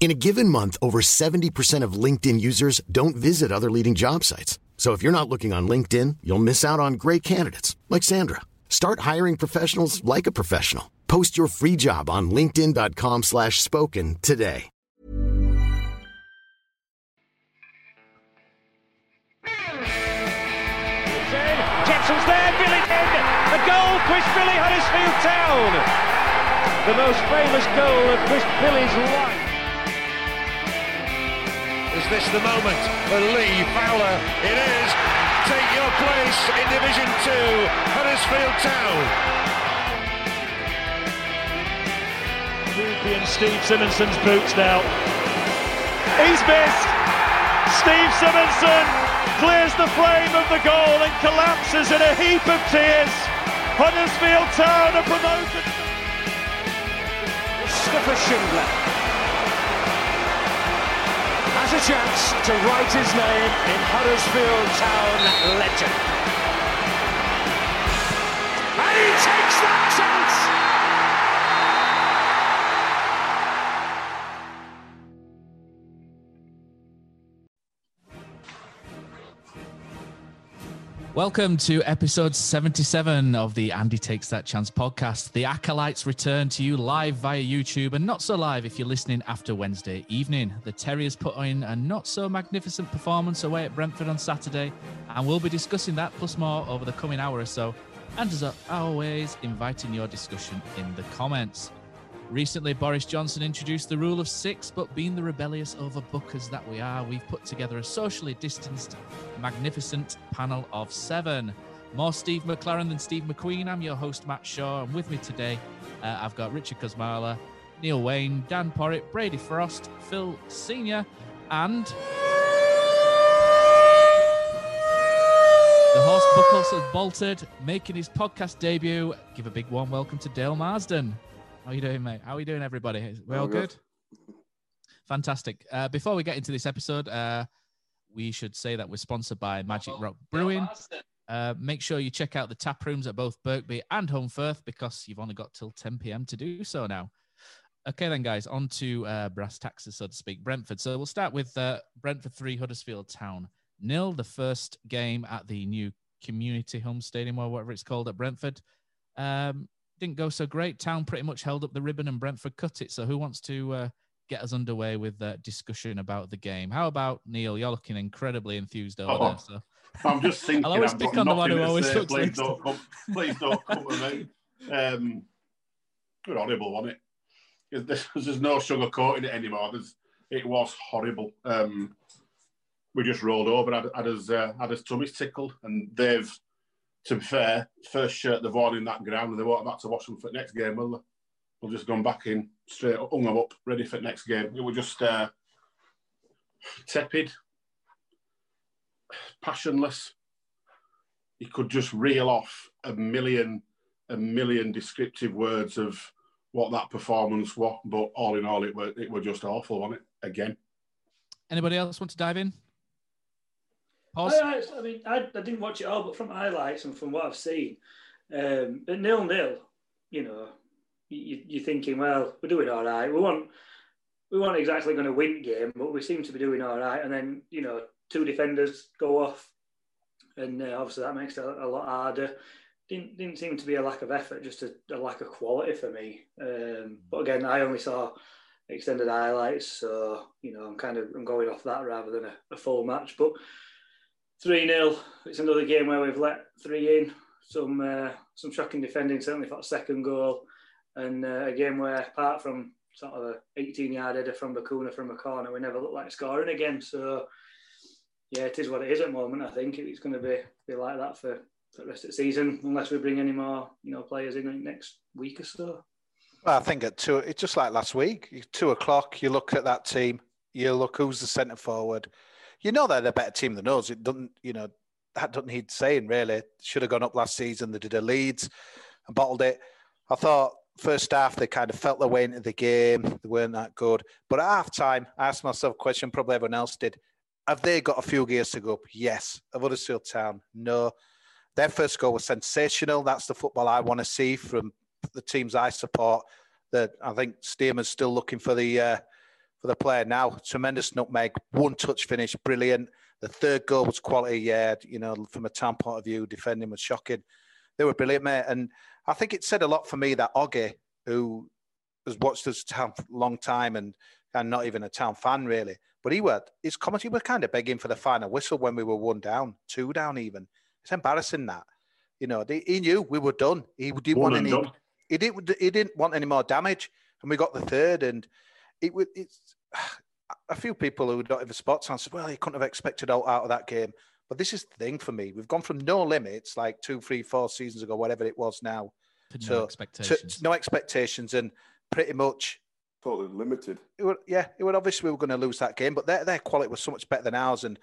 In a given month, over 70% of LinkedIn users don't visit other leading job sites. So if you're not looking on LinkedIn, you'll miss out on great candidates like Sandra. Start hiring professionals like a professional. Post your free job on linkedin.com/spoken today. Jepson's there, Billy. A goal, Chris Billy, Huddersfield Town. The most famous goal of Chris Billy's life. Is this the moment for Lee Fowler? It is. Take your place in Division 2, Huddersfield Town. Ruby and Steve Simonsen's boots now. He's missed. Steve Simonsen clears the frame of the goal and collapses in a heap of tears. Huddersfield Town are promoted. Mustafa Schindler has a chance to write his name in Huddersfield Town legend. And he takes that chance! Welcome to episode 77 of the And He Takes That Chance podcast. The Acolytes return to you live via YouTube and not so live if you're listening after Wednesday evening. The Terriers put in a not so magnificent performance away at Brentford on Saturday, and we'll be discussing that plus more over the coming hour or so. And as always, inviting your discussion in the comments. Recently, Boris Johnson introduced the rule of six, but being the rebellious overbookers that we are, we've put together a socially distanced, magnificent panel of seven. More Steve McLaren than Steve McQueen. I'm your host, Matt Shaw, and with me today, uh, I've got Richard Kosmala, Neil Wayne, Dan Porritt, Brady Frost, Phil Senior, and the horse Buckles has bolted, making his podcast debut. Give a big warm welcome to Dale Marsden. How are you doing, mate? How are you doing, everybody? We all, All good? good. Fantastic. Uh, before we get into this episode, uh, we should say that we're sponsored by Magic Rock Brewing. Uh, make sure you check out the tap rooms at both Birkby and Holmfirth because you've only got till 10 p.m. to do so now. Okay, then, guys, on to uh, brass taxes, so to speak. Brentford. So we'll start with uh, Brentford 3, Huddersfield Town nil, the first game at the new community home stadium or whatever it's called at Brentford. Um, didn't go so great. Town pretty much held up the ribbon and Brentford cut it. So who wants to uh, get us underway with uh, discussion about the game? How about Neil? You're looking incredibly enthused over Oh, there. So I'm just thinking. I'll always I've pick on the one who always looks Please don't come. Please don't come to me. Um, was horrible, wasn't it? There's, there's no sugarcoating it anymore. There's, it was horrible. Um, we just rolled over. Had, had us uh, had us tummies tickled, and they've, to be fair, first shirt they've worn in that ground, and they won't have had to wash them for the next game, will they? We'll just gone back in straight, hung them up, ready for the next game. It was just uh, tepid, passionless. He could just reel off a million, a million descriptive words of what that performance was. But all in all, it were it were just awful, wasn't it? Again. anybody else want to dive in? Pause. I, I, I mean, I, I didn't watch it all, but from highlights and from what I've seen, um, at nil nil, you know, you, you're thinking, well, we're doing all right. We we weren't exactly going to win game, but we seem to be doing all right. And then, you know, two defenders go off, and uh, obviously that makes it a, lot harder. Didn't didn't seem to be a lack of effort, just a, a lack of quality for me. Um, but again, I only saw extended highlights, so you know, I'm kind of I'm going off that rather than a, a full match. But 3 0. It's another game where we've let three in. Some uh, some shocking defending, certainly for the second goal. And uh, a game where, apart from sort of a 18 yard header from Bacuna from a corner, we never looked like scoring again. So, yeah, it is what it is at the moment. I think it's going to be, be like that for, for the rest of the season, unless we bring any more you know players in next week or so. Well, I think at two, it's just like last week. Two o'clock, you look at that team, you look who's the centre forward. You know they're a better team than us. It doesn't, you know, that doesn't need saying really. Should have gone up last season. They did a Leeds and bottled it. I thought first half they kind of felt their way into the game. They weren't that good. But at half time, I asked myself a question, probably everyone else did. Have they got a few gears to go up? Yes. Have Huddersfield Town? No. Their first goal was sensational. That's the football I want to see from the teams I support. That I think Stearman's still looking for the uh, for the player now. Tremendous nutmeg, one touch finish, brilliant. The third goal was quality. Yeah, you know, from a town point of view, defending was shocking. They were brilliant, mate. And I think it said a lot for me that Oggy, who has watched us town a long time and and not even a town fan really, but he were his commentary was kind of begging for the final whistle when we were one down, two down even. It's embarrassing that. You know, he knew we were done. He didn't one want any. Done he didn't he didn't want any more damage, and we got the third. And it was it's a few people who don't have a sports on said, well, he couldn't have expected out, out of that game. But this is the thing for me. We've gone from no limits, like two, three, four seasons ago, whatever it was now, to no expectations. To, no expectations, and pretty much totally limited. It would, yeah, it would obviously we were going to lose that game, but their their quality was so much better than ours. And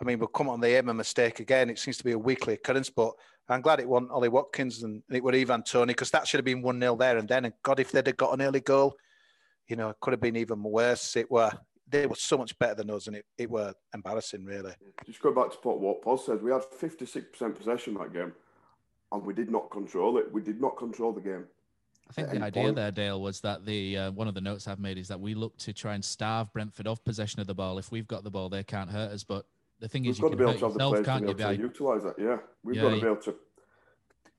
I mean, we'll come on the aim a mistake again. It seems to be a weekly occurrence, but I'm glad it wasn't Ollie Watkins and it was Ivan Toney because that should have been 1 0 there and then. And God, if they'd have got an early goal, you know, it could have been even worse. It were they were so much better than us, and it, it were embarrassing, really. Just go back to what Paul said. We had 56% possession that game, and we did not control it. We did not control the game. I think the idea point. there, Dale, was that the uh, one of the notes I've made is that we look to try and starve Brentford off possession of the ball. If we've got the ball, they can't hurt us. But the thing we've is, you can to be able to have the players to be able to utilize that. Yeah, we've yeah, got to be able to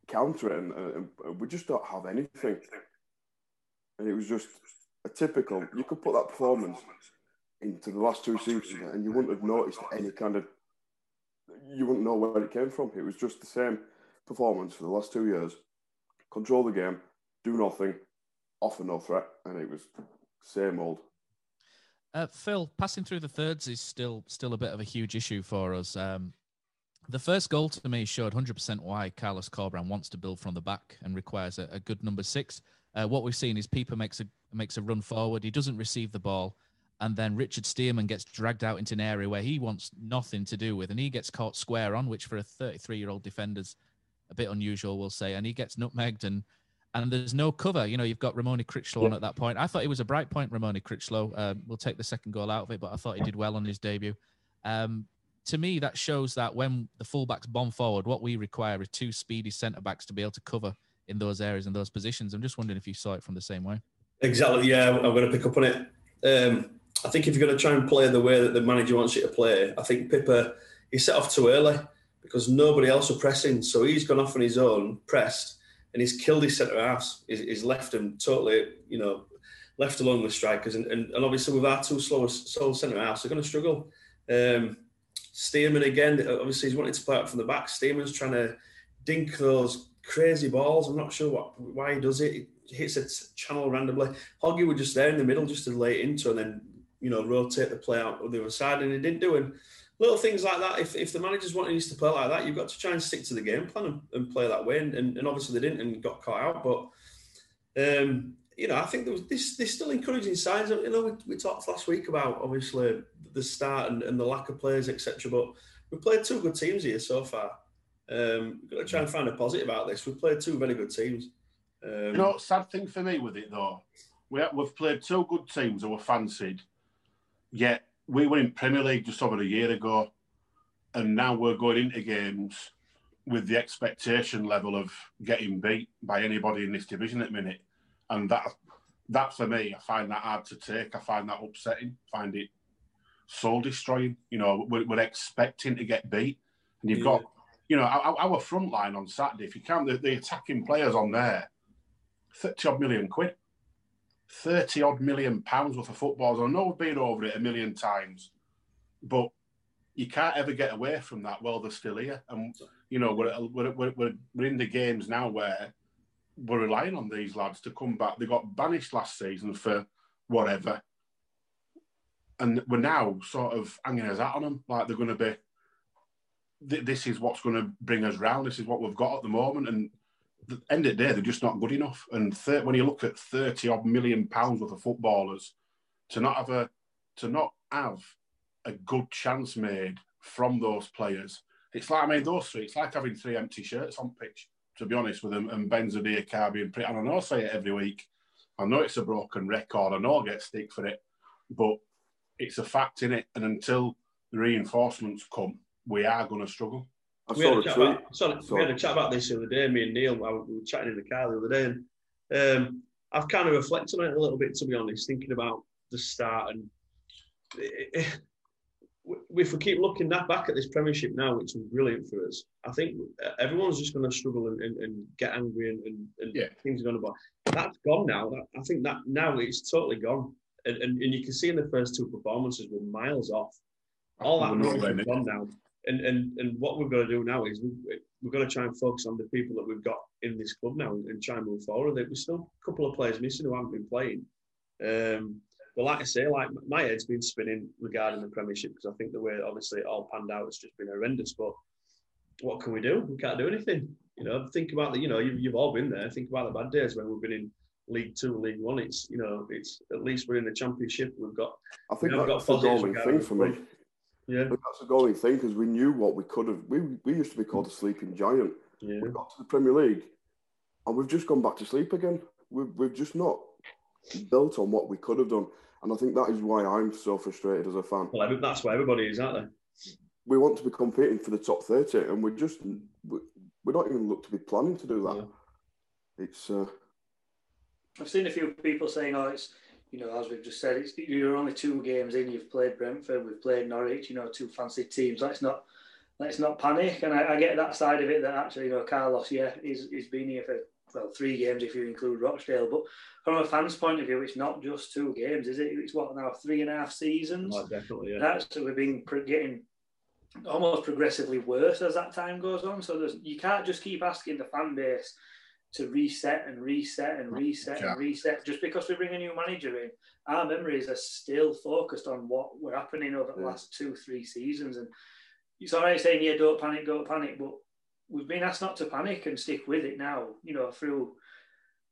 counter it, and, and, we just don't have anything. And it was just a typical. You could put that performance into the last two seasons, and you wouldn't have noticed any kind of. You wouldn't know where it came from. It was just the same performance for the last two years. Control the game, do nothing, offer no threat, and it was same old. Uh, Phil, passing through the thirds is still still a bit of a huge issue for us. Um, the first goal to me showed 100% why Carlos Corberán wants to build from the back and requires a, a good number six. Uh, what we've seen is Pipa makes a makes a run forward. He doesn't receive the ball, and then Richard Stearman gets dragged out into an area where he wants nothing to do with, and he gets caught square on, which for a 33 year old defender's a bit unusual, we'll say. And he gets nutmegged, and and there's no cover. You know, you've got Romoney Crichlow yeah. on at that point. I thought he was a bright point, Romoney Crichlow. Uh, we'll take the second goal out of it, but I thought he did well on his debut. Um, to me, that shows that when the fullbacks bomb forward, what we require is two speedy centre backs to be able to cover in those areas and those positions. I'm just wondering if you saw it from the same way. Exactly. Yeah, I'm going to pick up on it. Um, I think if you're going to try and play the way that the manager wants you to play, I think Pipa he set off too early because nobody else were pressing. So he's gone off on his own, pressed, and he's killed his centre halves. He's, he's left him totally, you know, left alone with strikers. And, and, and obviously with our two slow, slow centre halves, they're going to struggle. Um, Stearman again, obviously he's wanting to play out from the back. Stearman's trying to dink those crazy balls. I'm not sure what why he does it. He hits a channel randomly. Hoggy was just there in the middle just to lay it into and then, you know, rotate the play out on the other side. And he didn't do it. Little things like that. If, if the manager's wanting us to play like that, you've got to try and stick to the game plan and, and play that way. And, and, and, obviously they didn't and got caught out. But um, you know, I think there was this. There's still encouraging signs. You know, we, we talked last week about obviously the start and, and the lack of players, etc. But we played two good teams here so far. Um, we've got to try and find a positive out this. We've played two very good teams. Um, you know, sad thing for me with it though, we we've played two good teams that were fancied, yet we were in Premier League just over a year ago, and now we're going into games with the expectation level of getting beat by anybody in this division at the minute and that that for me, I find that hard to take. I find that upsetting. I find it soul destroying. You know, we're, we're, expecting to get beat, and you've yeah. got, you know, our, our, front line on Saturday. If you count the, the attacking players on there, thirty odd million quid, thirty odd million pounds worth of footballs. I know we've been over it a million times, but you can't ever get away from that while they're still here. And you know, we're we're we're, we're in the games now where we're relying on these lads to come back. They got banished last season for whatever, and we're now sort of hanging us out on them like they're going to be. This is what's going to bring us round. This is what we've got at the moment, and end of the day, they're just not good enough. And when you look at thirty odd million pounds worth of footballers, to not have a to not have a good chance made from those players, it's like I mean those three. It's like having three empty shirts on pitch. To be honest with them, and Benza Diakhaby and pretty, and I know I say it every week. I know it's a broken record. I know I get stick for it, but it's a fact in it. And until the reinforcements come, we are going to struggle. I we, had a, chat about, sorry, we had a chat about this the other day. Me and Neil, we were chatting in the car the other day, and um, I've kind of reflected on it a little bit, to be honest, thinking about the start and eh, eh, eh, if we keep looking that back at this Premiership now, which is brilliant for us, I think everyone's just going to struggle and, and, and get angry and, and, yeah. things are going to. Go. That's gone now. I think that now it's totally gone, and, and, and you can see in the first two performances we're miles off. All that noise is gone now, and, and and what we've got to do now is we, we've got to try and focus on the people that we've got in this club now and, try and move forward. There's still a couple of players missing who haven't been playing. Um, but like I say, like my head's been spinning regarding the Premiership because I think the way obviously it all panned out has just been horrendous. But what can we do? We can't do anything. You know, think about the. You know, you've, you've all been there. Think about the bad days when we've been in League Two, League One. It's you know, it's at least we're in the Championship. We've got. I think that's the galling thing for me. Yeah, that's a galling thing because we knew what we could have. We we used to be called a sleeping giant. Yeah. We got to the Premier League, and we've just gone back to sleep again. We've we've just not built on what we could have done. And I think that is why I'm so frustrated as a fan. Well, that's why everybody is, aren't they? We want to be competing for the top 30, and we're just, we, we don't even look to be planning to do that. Yeah. It's. Uh... I've seen a few people saying, oh, it's, you know, as we've just said, it's you're only two games in. You've played Brentford, we've played Norwich. You know, two fancy teams. Let's not let's not panic. And I, I, get that side of it that actually, you know, Carlos, yeah, he's, he's been here for well three games if you include Rochdale. But from a fan's point of view, it's not just two games, is it? It's what now three and a half seasons. Oh, definitely. Yeah. That's we've been getting almost progressively worse as that time goes on. So there's, you can't just keep asking the fan base to reset and reset and reset yeah. and reset just because we bring a new manager in. Our memories are still focused on what were happening over the last two, three seasons. And it's all right saying, yeah, don't panic, don't panic, but we've been asked not to panic and stick with it now, you know, through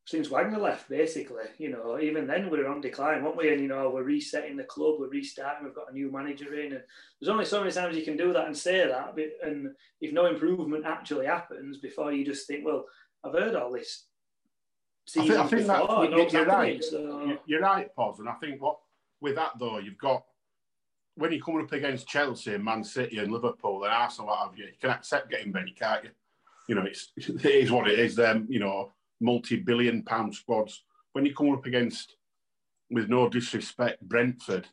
since Wagner left, basically. You know, even then we were on decline, weren't we? And, you know, we're resetting the club, we're restarting, we've got a new manager in. And there's only so many times you can do that and say that. And if no improvement actually happens before you just think, well, I've heard all this. I think, I think that, you're right. So... You're right, Pos. And I think what with that, though, you've got when you're coming up against Chelsea, and Man City, and Liverpool, and Arsenal, what have you, you can accept getting beat, can't you? You know, it's it is what it is. Them, you know, multi-billion pound squads. When you come up against, with no disrespect, Brentford,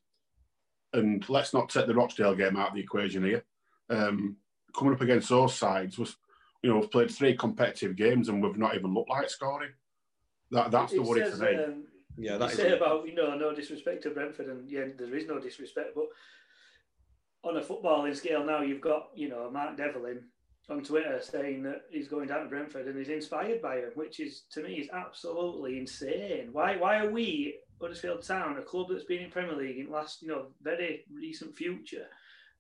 and let's not take the Rochdale game out of the equation here. Um, coming up against those sides was, you know, we've played three competitive games and we've not even looked like scoring. That that's the worry says, for me. Um, yeah, that you say about you know no disrespect to Brentford, and yeah, there is no disrespect, but on a footballing scale now, you've got you know Mark Devlin on Twitter saying that he's going down to Brentford and he's inspired by him, which is to me is absolutely insane. Why why are we Huddersfield Town, a club that's been in Premier League in last you know very recent future,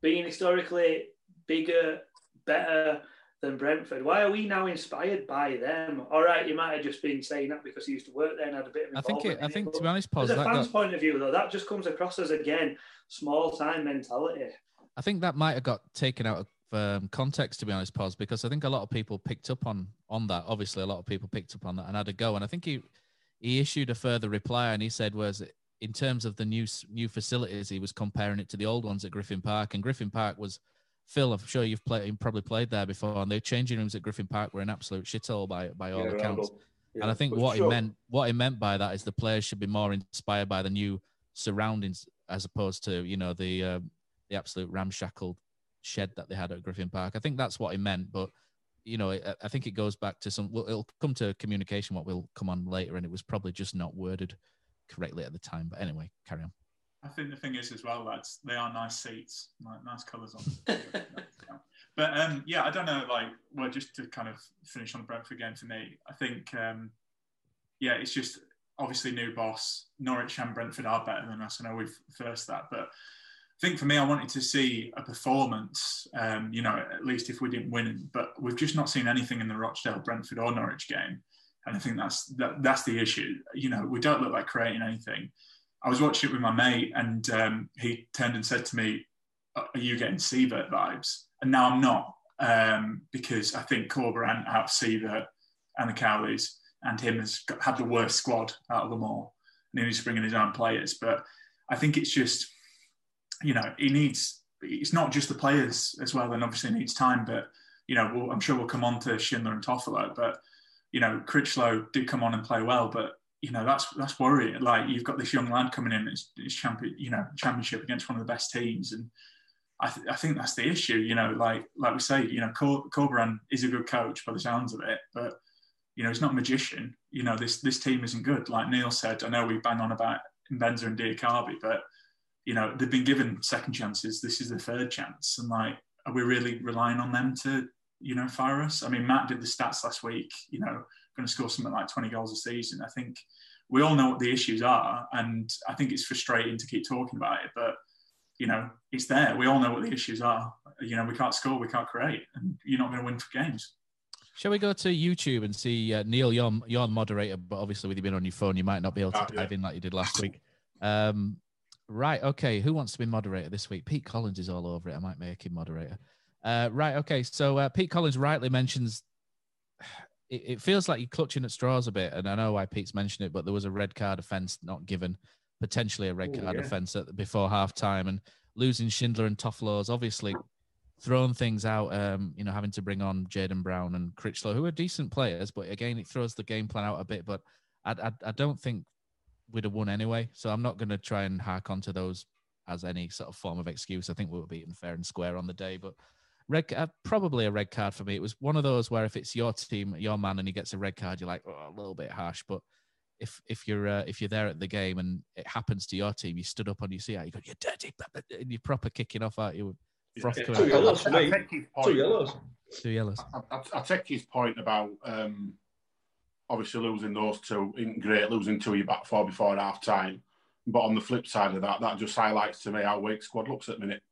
being historically bigger, better than Brentford. Why are we now inspired by them? All right, you might have just been saying that because he used to work there and had a bit of. I think. It, I think, to be honest, Paul, as a fan's got... point of view, though, that just comes across as again small time mentality. I think that might have got taken out of um, context, to be honest, Pos, because I think a lot of people picked up on on that. Obviously, a lot of people picked up on that and had a go. And I think he he issued a further reply and he said was in terms of the new new facilities, he was comparing it to the old ones at Griffin Park, and Griffin Park was Phil, I'm sure you've played, probably played there before, and the changing rooms at Griffin Park were an absolute shithole by by all yeah, accounts. Yeah. And I think what sure. he meant, what he meant by that is the players should be more inspired by the new surroundings as opposed to you know the uh, the absolute ramshackle shed that they had at Griffin Park. I think that's what he meant, but you know, I think it goes back to some. Well, it'll come to communication. What will come on later, and it was probably just not worded correctly at the time. But anyway, carry on. I think the thing is as well, lads, they are nice seats, like nice colours on. but um, yeah, I don't know. Like, well, just to kind of finish on the Brentford game for me, I think, um, yeah, it's just obviously new boss. Norwich and Brentford are better than us. I know we've first that, but I think for me, I wanted to see a performance. Um, you know, at least if we didn't win, but we've just not seen anything in the Rochdale, Brentford, or Norwich game, and I think that's that, that's the issue. You know, we don't look like creating anything. I was watching it with my mate, and um, he turned and said to me, "Are you getting Siewert vibes?" And now I'm not, um, because I think Corberan out of Siewert and the Cowleys and him has got, had the worst squad out of them all, and he needs to bring in his own players. But I think it's just, you know, he needs. It's not just the players as well, and obviously needs time. But you know, we'll, I'm sure we'll come on to Schindler and Toffolo, but you know, Crichlow did come on and play well, but you know that's that's worrying. Like you've got this young lad coming in, it's, it's champion, you know, championship against one of the best teams, and I, th- I think that's the issue. You know, like like we say, you know, Cor- Corberan is a good coach by the sounds of it, but you know, he's not a magician. You know, this this team isn't good. Like Neil said, I know we bang on about Mbenza and Diakhaby, but you know, they've been given second chances. This is the third chance, and like, are we really relying on them to you know fire us? I mean, Matt did the stats last week. You know, going to score something like 20 goals a season. I think we all know what the issues are, and I think it's frustrating to keep talking about it, but you know, it's there. We all know what the issues are. You know, we can't score, we can't create, and you're not going to win for games. Shall we go to YouTube and see uh, Neil? You're, you're moderator, but obviously with you being on your phone, you might not be able to oh, dive yeah. in like you did last week. Um, right, okay. Who wants to be moderator this week? Pete Collins is all over it. I might make him moderator. Uh, right, okay. So uh, Pete Collins rightly mentions it, it, feels like you're clutching at straws a bit, and I know why Pete's mentioned it, but there was a red card offence not given, potentially a red Ooh, card yeah. offence at, before half time, and losing Schindler and Toffolo's obviously thrown things out. Um, you know, having to bring on Jaden Brown and Crichlow, who are decent players, but again, it throws the game plan out a bit. But I, I, I don't think we'd have won anyway, so I'm not going to try and hark onto those as any sort of form of excuse. I think we were beaten fair and square on the day, but red uh, probably a red card for me. It was one of those where if it's your team, your man, and he gets a red card, you're like oh, a little bit harsh. But if if you're uh, if you're there at the game and it happens to your team, you stood up on your seat, you go, you're dirty, and you're proper kicking off, aren't you? Froth yeah, two yellows for me. Two yellows. Two yellows. I, I, I take his point about um, obviously losing those two isn't great, losing two you back four before half time. But on the flip side of that, that just highlights to me how weak squad looks at the minute.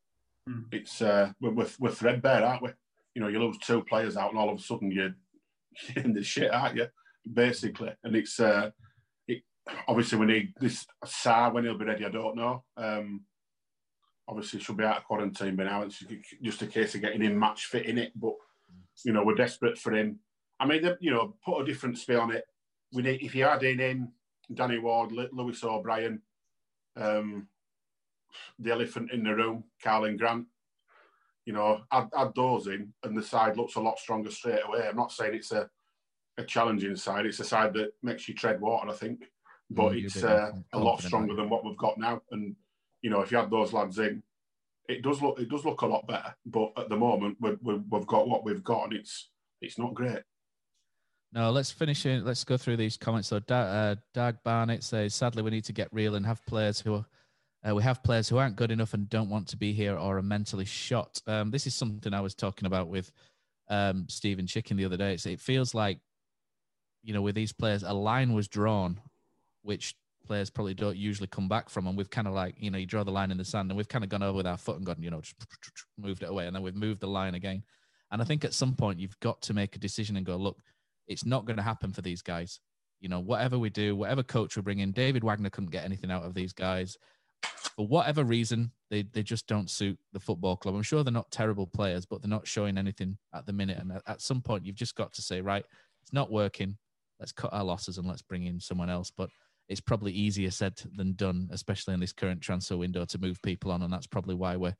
Mm. It's uh, we're, we're threadbare, aren't we? You know, you lose two players out, and all of a sudden you're, in the shit, aren't you? Basically, and it's uh, it, obviously we need this Sarr when he'll be ready. I don't know. Um, obviously, she'll be out of quarantine by now. It's just a case of getting him match fit in it. But you know, we're desperate for him. I mean, you know, put a different spin on it. We need if you add in in Danny Ward, Lewis O'Brien, um, the elephant in the room, Karlan Grant. You know, add, add those in, and the side looks a lot stronger straight away. I'm not saying it's a, a challenging side; it's a side that makes you tread water. I think, but mm, it's uh, a lot stronger than what we've got now. And you know, if you add those lads in, it does look it does look a lot better. But at the moment, we have got what we've got, and it's it's not great. No, let's finish it. Let's go through these comments. So, uh, Dag Barnett says, sadly, we need to get real and have players who are uh, we have players who aren't good enough and don't want to be here or are mentally shot. Um, this is something I was talking about with um, Stephen Chicken the other day. It's, it feels like, you know, with these players, a line was drawn, which players probably don't usually come back from. And we've kind of like, you know, you draw the line in the sand and we've kind of gone over with our foot and gone, you know, just moved it away. And then we've moved the line again. And I think at some point you've got to make a decision and go, look, it's not going to happen for these guys. You know, whatever we do, whatever coach we bring in, David Wagner couldn't get anything out of these guys for whatever reason, they, they just don't suit the football club. I'm sure they're not terrible players, but they're not showing anything at the minute. And at, at some point, you've just got to say, right, it's not working. Let's cut our losses and let's bring in someone else. But it's probably easier said than done, especially in this current transfer window to move people on, and that's probably why we're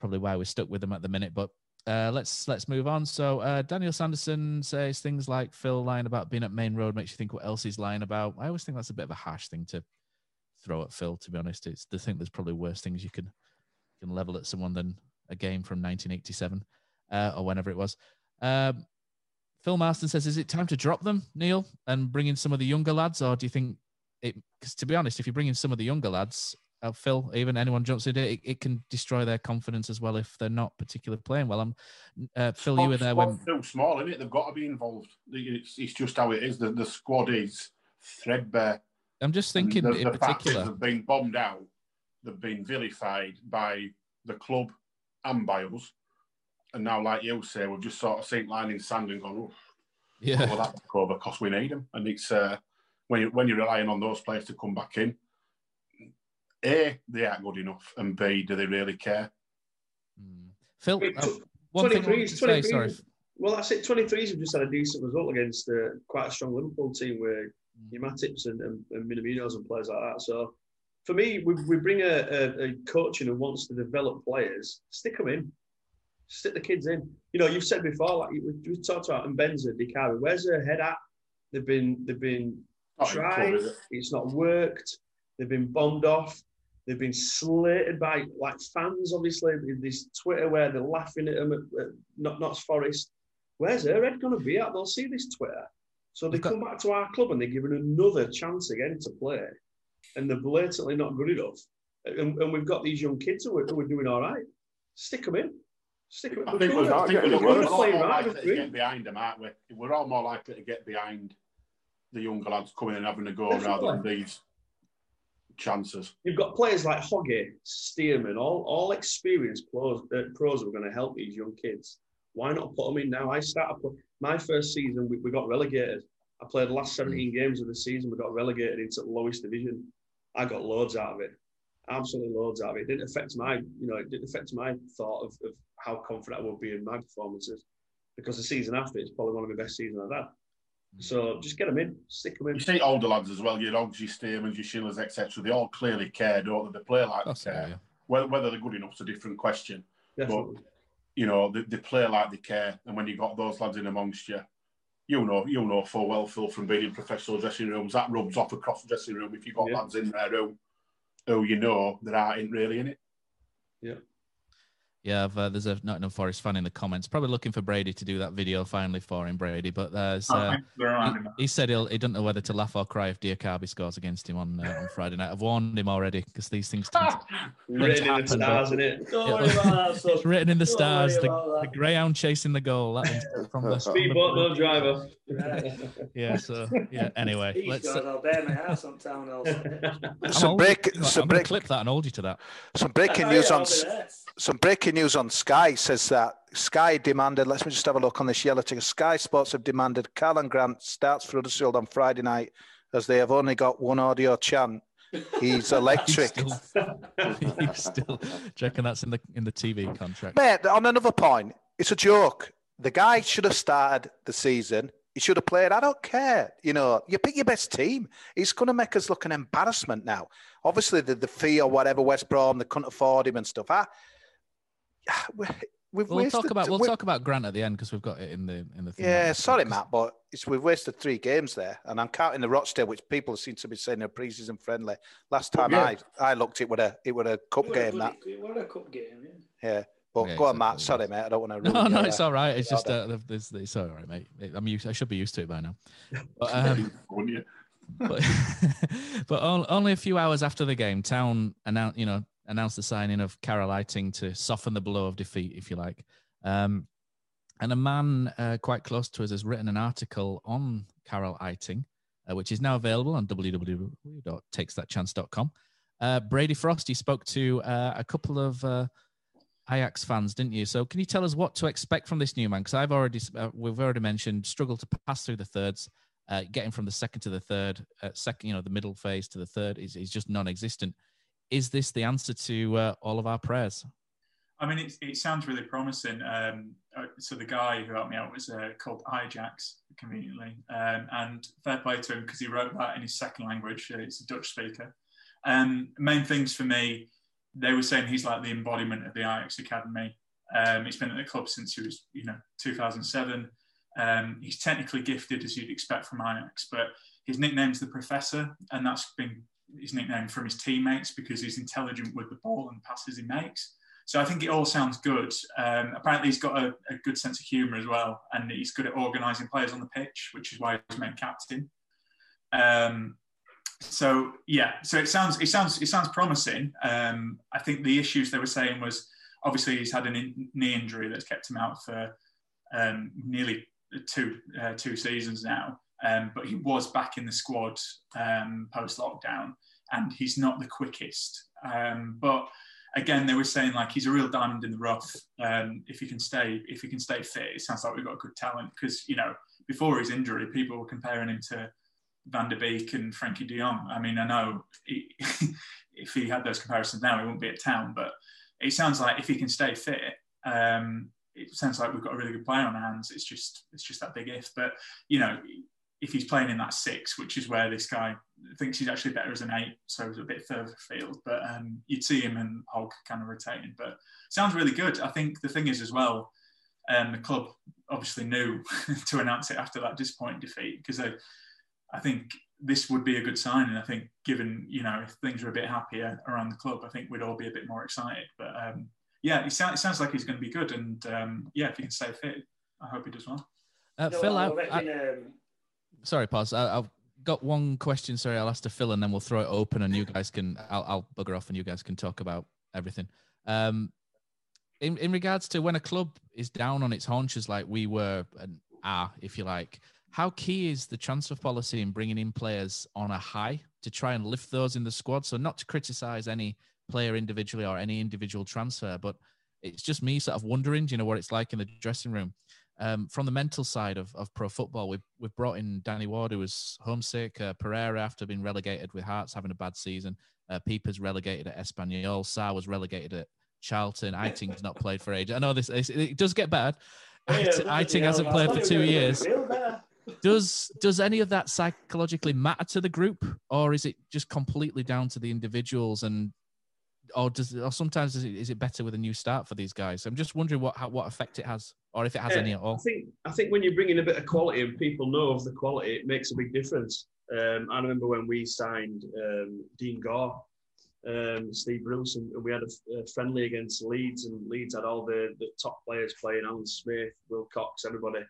probably why we're stuck with them at the minute. But uh, let's let's move on. So uh, Daniel Sanderson says things like Phil lying about being at Maine Road makes you think what else he's lying about. I always think that's a bit of a harsh thing to throw at Phil. To be honest, it's I think there's probably worse things you can can level at someone than a game from 1987 uh, or whenever it was. Um, Phil Marston says, "Is it time to drop them, Neil, and bring in some of the younger lads, or do you think it? Because to be honest, if you bring in some of the younger lads, uh, Phil, even anyone jumps in it, it can destroy their confidence as well if they're not particularly playing well. I'm uh, Phil, you were there when too small, isn't it? They've got to be involved. It's, it's just how it is. The, the squad is threadbare. I'm just thinking the, in the particular, they've been bombed out. They've been vilified by the club and by us. And now, like you say, we've just sort of seen line in sand and gone, oh, yeah, well, that's over because we need them. And it's uh, when you when you're relying on those players to come back in. A, they aren't good enough, and B, do they really care? Mm. Phil, Wait, uh, tw- one thing I 23s, wanted to say, 23s. sorry. Well, that's it. 23s have just had a decent result against uh, quite a strong Liverpool team with Mm. Your Matips and, and, and Minaminos and players like that. So for me, we, we bring a, a, a coach in who wants to develop players, stick them in, stick the kids in. You know, you've said before, like we, we talked about Mbenza, Dikari, where's their head at? They've been they've been tried, it? it's not worked. They've been bombed off. They've been slated by like fans, obviously, this Twitter where they're laughing at them at, at Forest. Where's her head going to be at? They'll see this Twitter. So they come back to our club and they're given another chance again to play, and they're blatantly not good enough. And, and we've got these young kids who are, who are doing all right. Stick them in. Stick them in. I think We're we're, I think we're, we're we're all more right, likely to get behind them, aren't we? We're all more likely to get behind the younger lads coming and having a go rather than these chances. You've got players like Hoggy, Stearman, all, all experienced pros, uh, pros who are going to help these young kids. Why not put them in now? I started put, my first season, we, we got relegated. I played the last hmm. 17 games of the season. We got relegated into the lowest division. I got loads out of it, absolutely loads out of it. It didn't affect my, you know, it didn't affect my thought of, of how confident I would be in my performances, because the season after it's probably one of the best seasons I've had. Hmm. So just get them in, stick them in. You see older lads as well, your Oggs, your Stearmans, your Schillers, etc. They all clearly care, don't they? They play like they care. Whether, whether they're good enough is a different question. Definitely. But you know, they, they play like they care. And when you've got those lads in amongst you, you know, you know full well, Phil, from being in professional dressing rooms, that rubs off across the dressing room if you've got yeah. lads in there who, who you know that aren't really in it. Yeah. Yeah, I've, uh, there's a Nottingham Forest fan in the comments, probably looking for Brady to do that video finally for him, Brady. But there's, Oh, uh, thanks for reminding me. he, he said he'll, he doesn't know whether to laugh or cry if Diakhaby scores against him on uh, on Friday night. I've warned him already because these things tend to, tend to Written in the stars, isn't it? Don't worry about that. son. It's written in the Don't stars. The, the greyhound chasing the goal. That one's from the Speedboat, no driver. Yeah. So yeah. Anyway, These let's. guys, I'll bear my house on town else. I'm Some break- some gonna break- clip that and hold you to that. Some breaking Oh, news on I'll be there. some breaking news on Sky says that Sky demanded. Let me just have a look on this yellow ticket. Sky Sports have demanded Karlan Grant starts for Huddersfield on Friday night, as they have only got one audio chant. He's electric. He's still, he's still. Reckon that's in the in the TV contract? Mate, on another point, it's a joke. The guy should have started the season. He should have played. I don't care. You know, you pick your best team. It's going to make us look an embarrassment now. Obviously, the, the fee or whatever, West Brom, they couldn't afford him and stuff. I, we've We'll wasted, talk about we'll we- talk about Grant at the end because we've got it in the in the thing. Yeah, sorry, Matt, but it's, we've wasted three games there, and I'm counting the Rochdale, which people seem to be saying are pre-season friendly. Last time Yeah. I, I looked, it would a it would a cup What a game that. bloody- What a cup game, yeah. Yeah, but Yeah, go on, Matt. Sorry, mate. I don't want to. No, no, it's all right. It's just uh, there's, it's all right, mate. I'm used. I should be used to it by now. But, um, but, but only a few hours after the game, Town announced, you know, announced the signing of Carel Eiting to soften the blow of defeat, if you like. Um, and a man uh, quite close to us has written an article on Carel Eiting, uh, which is now available on www.takesthatchance.com. Uh, Brady Frost, you spoke to uh, a couple of uh, Ajax fans, didn't you? So can you tell us what to expect from this new man? Because I've already, uh, we've already mentioned, struggle to pass through the thirds getting from the second to the third, second, you know, the middle phase to the third is, is just non-existent. Is this the answer to uh, all of our prayers? I mean, it, it sounds really promising. Um, uh, so the guy who helped me out was uh, called Ajax, conveniently, um, and fair play to him because he wrote that in his second language. Uh, it's a Dutch speaker. Um, main things for me, they were saying he's like the embodiment of the Ajax academy. Um, he's been at the club since he was, you know, 2007. Um, he's technically gifted as you'd expect from Ajax, but his nickname's the Professor, and that's been his nickname from his teammates because he's intelligent with the ball and passes he makes. So I think it all sounds good. Um, apparently, he's got a, a good sense of humour as well, and he's good at organising players on the pitch, which is why he's made captain. Um, so yeah, so it sounds it sounds it sounds promising. Um, I think the issues they were saying was obviously he's had a knee injury that's kept him out for um, nearly two uh, two seasons now. Um, but he was back in the squad um, post lockdown, and he's not the quickest. Um, but again, they were saying like he's a real diamond in the rough. Um, if he can stay, if he can stay fit, it sounds like we've got a good talent. Because you know, before his injury, people were comparing him to Van der Beek and Frenkie De Jong. I mean, I know he, if he had those comparisons now, he wouldn't be at town. But it sounds like if he can stay fit, um, it sounds like we've got a really good player on our hands. It's just it's just that big if. But you know, if he's playing in that six, which is where this guy thinks he's actually better as an eight, so he's a bit further field. But um, you'd see him and Hogg kind of rotating. But sounds really good. I think the thing is as well, um, the club obviously knew to announce it after that disappointing defeat because I, I think this would be a good sign. And I think given you know if things are a bit happier around the club, I think we'd all be a bit more excited. But um, yeah, it sounds, it sounds like he's going to be good. And um, yeah, if he can stay fit, I hope he does well. Uh, no, Phil, I, I, um, sorry, pause. I, have got one question. Sorry, I'll ask to Phil, and then we'll throw it open, and you guys can. I'll, I'll bugger off, and you guys can talk about everything. Um, in in regards to when a club is down on its haunches, like we were and are, if you like, how key is the transfer policy in bringing in players on a high to try and lift those in the squad? So not to criticize any player individually or any individual transfer, but it's just me sort of wondering, you know what it's like in the dressing room? Um, from the mental side of, of pro football, we've, we've brought in Danny Ward, who was homesick, uh, Pereira after being relegated with Hearts, having a bad season. Uh, Pipa's relegated at Espanyol. Sarr was relegated at Charlton. Eiting's not played for ages. I know this it does get bad. Yeah, Eiting hasn't played for two years. Does does any of that psychologically matter to the group, or is it just completely down to the individuals and or does or sometimes is it, is it better with a new start for these guys? I'm just wondering what how, what effect it has, or if it has yeah, any at all. I think I think when you bring in a bit of quality and people know of the quality, it makes a big difference. Um, I remember when we signed um, Dean Gore, um, Steve Bruce, and we had a, a, friendly against Leeds, and Leeds had all the, the top players playing: Alan Smith, Will Cox, everybody.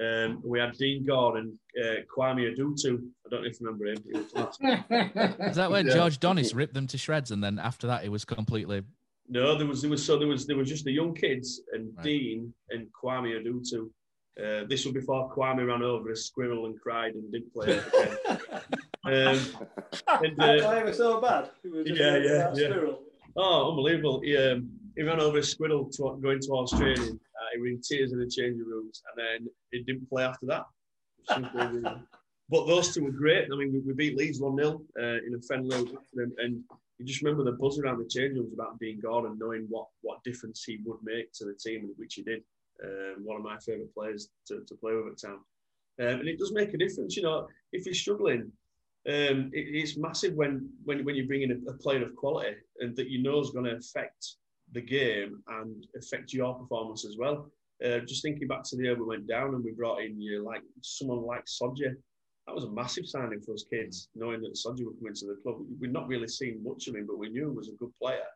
Um, we had Dean Gordon, uh, Kwame Adutu. I don't know if you remember him. Is that when yeah. George Donis ripped them to shreds, and then after that, it was completely? No, there was there was so there was there was just the young kids and right. Dean and Kwame Adutu. Uh, this was before Kwame ran over a squirrel and cried and didn't play it again. um, and, uh, Why was so bad? Was yeah, yeah, yeah. Squirrel. Oh, unbelievable! He, um, he ran over a squirrel to, going towards training he were in tears in the changing rooms, and then he didn't play after that. but those two were great. I mean, we, we beat Leeds 1 0 uh, in a friendly, and you just remember the buzz around the changing rooms about being Dean Gordon, knowing what, what difference he would make to the team, which he did. Um, one of my favourite players to, to play with at town. Um, and it does make a difference, you know, if you're struggling, um, it, it's massive when, when, when you bring in a, a player of quality and that you know is going to affect the game and affect your performance as well. Uh, just thinking back to the year we went down and we brought in you like someone like Sodje. That was a massive signing for us kids, knowing that Sodje would come into the club. We'd not really seen much of him, but we knew he was a good player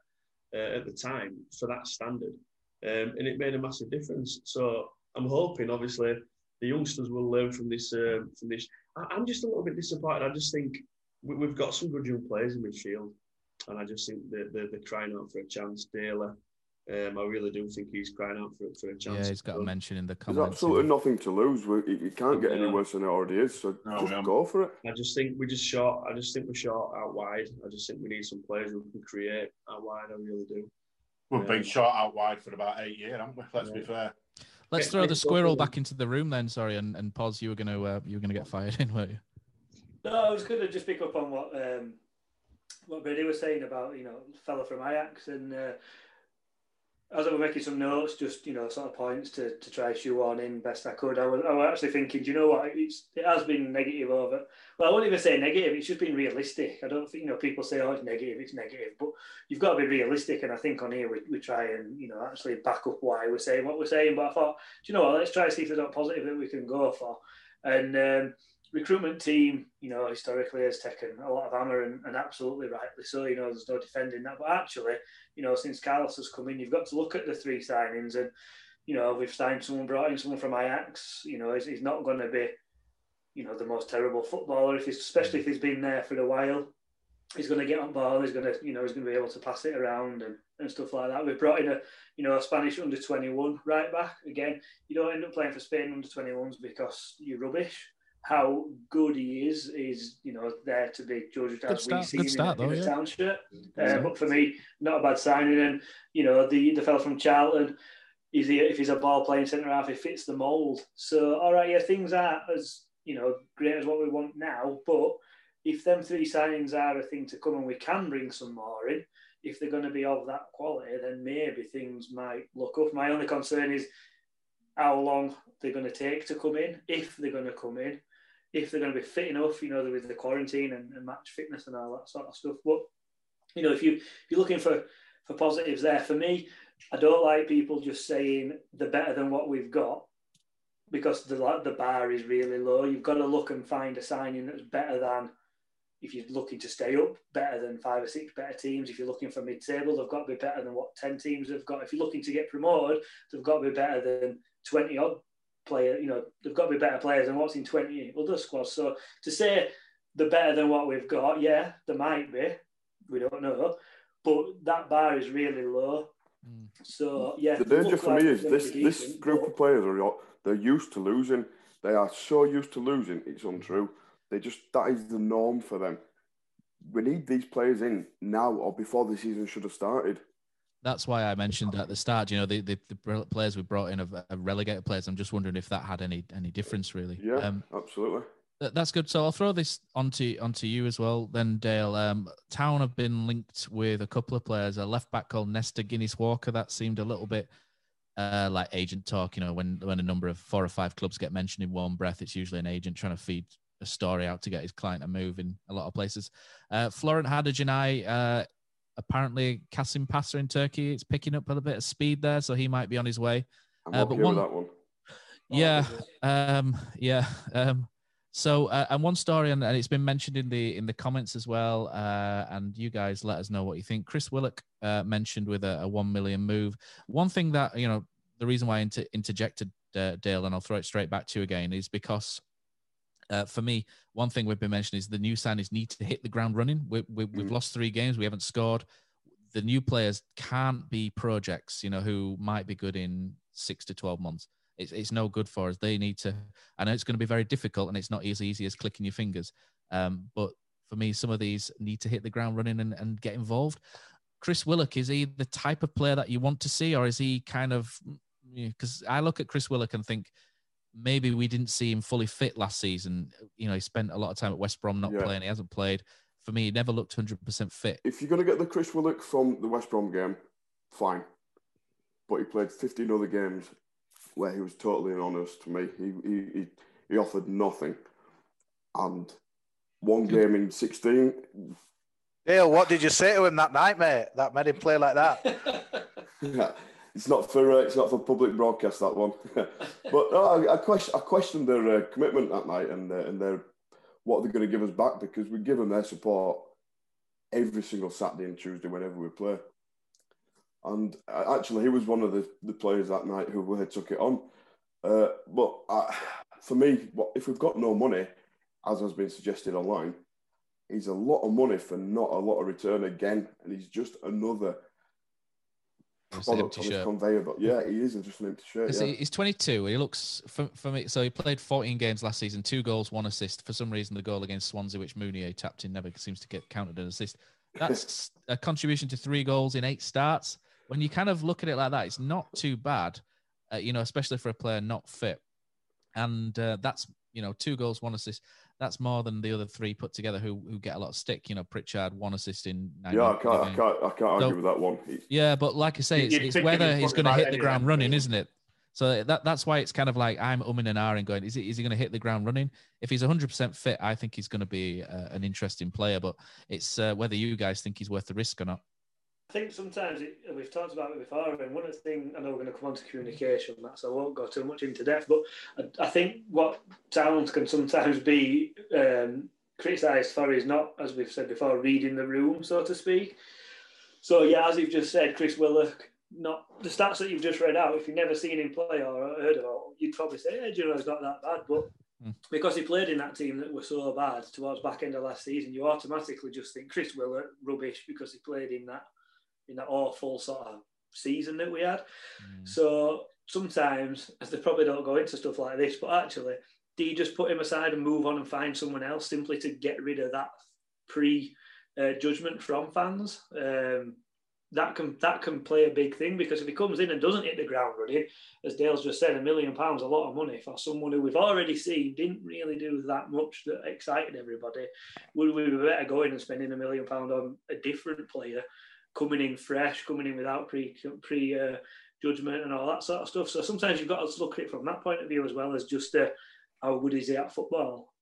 uh, at the time for that standard, um, and it made a massive difference. So I'm hoping, obviously, the youngsters will learn from this. Uh, from this, I, am just a little bit disappointed. I just think we, have got some good young players in midfield and I just think they're, they're, they're crying out for a chance. Taylor, um, I really do think he's crying out for, for a chance. Yeah, he's got a mention in the comments. There's absolutely nothing to lose. He can't get any worse than it already is. So no, just go for it. I just think we're just short. I just think we're short out wide. I just think we need some players who can create out wide. I really do. We've um, been short out wide for about eight years, haven't we? Let's yeah. be fair. Let's throw the squirrel back into the room then. Sorry, and, and pause. You were gonna uh, you were gonna get fired in, weren't you? No, I was gonna just pick up on what um, what Brady was saying about you know fella from Ajax and uh, as I was making some notes, just you know, sort of points to, to try shoe on in best I could. I was, I was actually thinking, do you know what? It's it has been negative over. Well, I won't even say negative. It's just been realistic. I don't think you know people say, oh, it's negative, it's negative, but you've got to be realistic. And I think on here we, we try and you know actually back up why we're saying what we're saying. But I thought, do you know what? Let's try to see if there's a positive that we can go for. And um, recruitment team, you know, historically has taken a lot of hammer and, and, absolutely rightly so. You know, there's no defending that. But actually, you know, since Carlos has come in, you've got to look at the three signings and, you know, we've signed someone, brought in someone from Ajax. You know, he's, he's not going to be you know, the most terrible footballer. If he's, especially if he's been there for a while, he's going to get on ball. He's going to, you know, he's going to be able to pass it around and, and stuff like that. We've brought in a, you know, a Spanish under twenty one right back. Again, you don't end up playing for Spain under twenty ones because you're rubbish. How good he is is, you know, there to be judged Good as we start- see good him start, in, in though, a yeah. town shirt. Yeah. Uh, but for me, not a bad signing. And you know, the the fella from Charlton, is he if he's a ball playing centre half, he fits the mould. So all right, yeah, things aren't as you know great as what we want now, but if them three signings are a thing to come and we can bring some more in, if they're going to be of that quality, then maybe things might look up. My only concern is how long they're going to take to come in, if they're going to come in, if they're going to be fit enough, you know, with the quarantine and, and match fitness and all that sort of stuff. But you know, if you if you're looking for for positives there, for me, I don't like people just saying they're better than what we've got because the the bar is really low. You've got to look and find a signing that's better than if you're looking to stay up, better than five or six better teams. If you're looking for mid-table, they've got to be better than what ten teams have got. If you're looking to get promoted, they've got to be better than twenty odd player. You know, they've got to be better players than what's in twenty other squads. So to say they're better than what we've got, yeah, there might be. We don't know, but that bar is really low. Mm. So yeah, The danger for like me is this be this decent, group of players are all- they're used to losing. They are so used to losing. It's untrue. They just that is the norm for them. We need these players in now or before the season should have started. That's why I mentioned at the start. You know, the, the, the players we brought in are are relegated players. I'm just wondering if that had any any difference really. Yeah, Um, absolutely. Th- That's good. So I'll throw this onto onto you as well. Then Dale, um, Town have been linked with a couple of players. A left back called Nesta Guinness Walker. That seemed a little bit uh, like agent talk. You know, when when a number of four or five clubs get mentioned in one breath, it's usually an agent trying to feed a story out to get his client a move in a lot of places. Uh, Florent Hadergjonaj, uh, apparently Kasımpaşa in Turkey. It's picking up a little bit of speed there, so he might be on his way. I'm Uh, okay with that one. yeah, um, yeah. Um, so, uh, and one story, and, and it's been mentioned in the in the comments as well. Uh, and you guys let us know what you think. Chris Willock uh, mentioned with a, a one million move. One thing that you know, the reason why I inter- interjected uh, Dale, and I'll throw it straight back to you again, is because uh, for me, one thing we've been mentioning is the new signings need to hit the ground running. We, we, we've lost three games, we haven't scored. The new players can't be projects, you know, who might be good in six to 12 months. It's, it's no good for us. They need to, I know it's going to be very difficult and it's not as easy as clicking your fingers. Um, but for me, some of these need to hit the ground running and, and get involved. Chris Willock, is he the type of player that you want to see, or is he kind of, because I look at Chris Willock and think, maybe we didn't see him fully fit last season. You know, he spent a lot of time at West Brom not Yeah. playing. He hasn't played. For me, he never looked 100% fit. If you're going to get the Chris Willock from the West Brom game, fine. But he played 15 other games where he was totally honest to me. He he, he, he offered nothing. And one game in 16, Dale, what did you say to him that night, mate? That made him play like that. it's not for uh, it's not for public broadcast that one. but no, I, I question I questioned their uh, commitment that night and uh, and their what they're going to give us back because we give them their support every single Saturday and Tuesday whenever we play. And uh, actually, he was one of the, the players that night who took it on. Uh, but uh, for me, if we've got no money, as has been suggested online, he's a lot of money for not a lot of return again, and he's just another product on his shirt. conveyor. But yeah, he is just an empty shirt. Yeah. He's 22. He looks for, for me. So he played 14 games last season, two goals, one assist. For some reason, the goal against Swansea, which Mounié tapped in, never seems to get counted an assist. That's a contribution to three goals in eight starts. When you kind of look at it like that, it's not too bad, uh, you know, especially for a player not fit. And uh, that's you know two goals, one assist. That's more than the other three put together who who get a lot of stick. You know, Pritchard one assist in. Yeah, I can't, I can't, I can't argue So- with that one. He- yeah, but like I say, it's, it's whether he's going to hit the ground of running, isn't it? So that that's why it's kind of like I'm umming and ahhing, going, is it is he going to hit the ground running? If he's 100 percent fit, I think he's going to be uh, an interesting player. But it's uh, whether you guys think he's worth the risk or not. I think sometimes it, we've talked about it before, and one of the things I know we're going to come on to communication, that so I won't go too much into depth. But I, I think what towns can sometimes be um, criticised for is not, as we've said before, reading the room, so to speak. So yeah, as you've just said, Chris Willock, not the stats that you've just read out. If you've never seen him play or heard about, you'd probably say, "Hey, do you know, it's not that bad." But Mm. Because he played in that team that was so bad towards back end of last season, you automatically just think Chris Willock rubbish because he played in that in that awful sort of season that we had. Mm. So sometimes, as they probably don't go into stuff like this, but actually, do you just put him aside and move on and find someone else simply to get rid of that pre uh, judgment from fans? Um, that can that can play a big thing because if he comes in and doesn't hit the ground running, as Dale's just said, a million pounds a lot of money for someone who we've already seen didn't really do that much that excited everybody. Would we be better going and spending a million pound on a different player, coming in fresh, coming in without pre pre uh, judgment and all that sort of stuff? So sometimes you've got to look at it from that point of view as well as just uh, how good is he at football.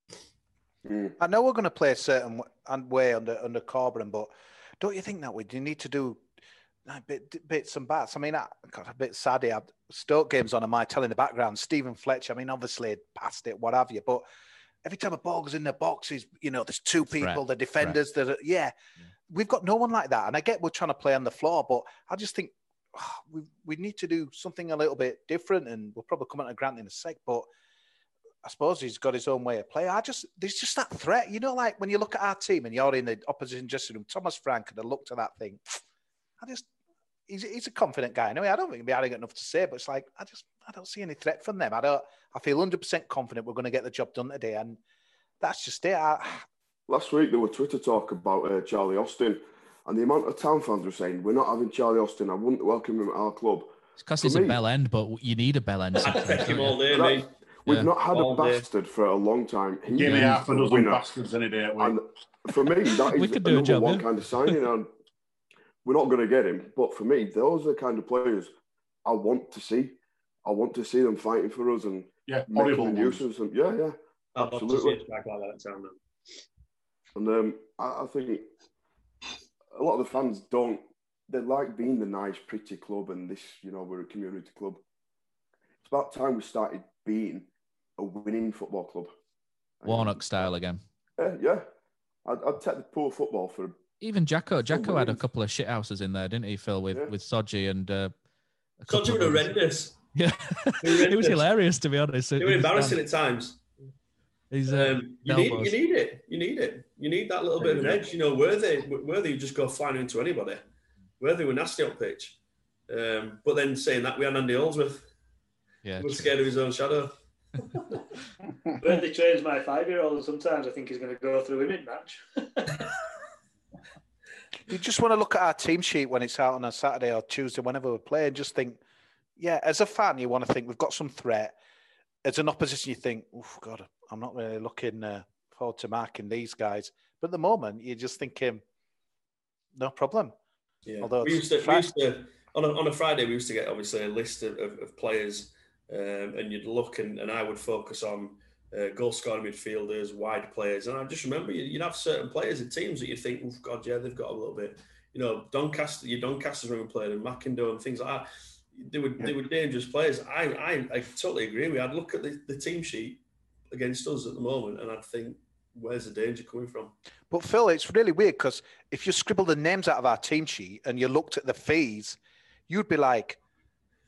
I know we're going to play a certain way under under Corberan, but don't you think that we do need to do bit, bits and bats. I mean, I got a bit sad. I had Stoke games on, and my telling the background. Steven Fletcher. I mean, obviously passed it, what have you, but every time a ball goes in the box, boxes, you know, there's two people, the defenders. That are, yeah, yeah, we've got no one like that. And I get we're trying to play on the floor, but I just think oh, we we need to do something a little bit different. And we'll probably come on to Grant in a sec, but. I suppose he's got his own way of play. I just there's just that threat, you know, like when you look at our team and you're in the opposition dressing room. Thomas Frank and have looked at that thing. I just he's, he's a confident guy. Anyway, I don't think he'll be arrogant enough to say, but it's like I just I don't see any threat from them. I don't. I feel hundred percent confident we're going to get the job done today, and that's just it. I... Last week there were Twitter talk about uh, Charlie Austin, and the amount of town fans were saying we're not having Charlie Austin. I wouldn't welcome him at our club. It's because he's me, a bell end, but you need a bell end. him all day, mate. We've yeah. not had all a bastard day. for a long time. He Give me half a dozen bastards any day. And for me, that is the number one yeah. kind of signing. And we're not going to get him. But for me, those are the kind of players I want to see. I want to see them fighting for us and yeah, making use of them. Yeah, yeah, I'd absolutely. Like that and um, I, I think a lot of the fans don't. They like being the nice, pretty club, and this, you know, we're a community club. It's about time we started being a winning football club. Warnock style again. Yeah, yeah. I'd, I'd take the poor football for even Jacko, Jacko had a couple of shit houses in there, didn't he, Phil? With yeah. with Soji and uh, Soji was horrendous. Yeah, it was hilarious to be honest. It, it was embarrassing at times. He's, uh, um, you need you need it. You need it. You need that little bit of an edge. You know, Worthy Worthy you just go flying into anybody. Worthy were nasty on pitch. Um, but then saying that we had Andy Holdsworth. Yeah, he was scared of his own shadow. Worthy trains my five year old, and sometimes I think he's going to go through him in match. you just want to look at our team sheet when it's out on a Saturday or Tuesday, whenever we play, and just think, yeah, as a fan, you want to think we've got some threat. As an opposition, you think, oh, God, I'm not really looking uh, forward to marking these guys. But at the moment, you're just thinking, no problem. Yeah. Although we used to, we used to on, a, on a Friday, we used to get obviously a list of, of, of players, um, and you'd look and, and I would focus on uh, goal scoring midfielders, wide players. And I just remember you'd have certain players in teams that you'd think, oh, God, yeah, they've got a little bit, you know, Doncaster, your Doncaster's when we played, and McIndoe and things like that. They were, yeah. they were dangerous players. I, I, I totally agree with you. I'd look at the, the team sheet against us at the moment and I'd think, where's the danger coming from? But Phil, it's really weird because if you scribble the names out of our team sheet and you looked at the fees, you'd be like,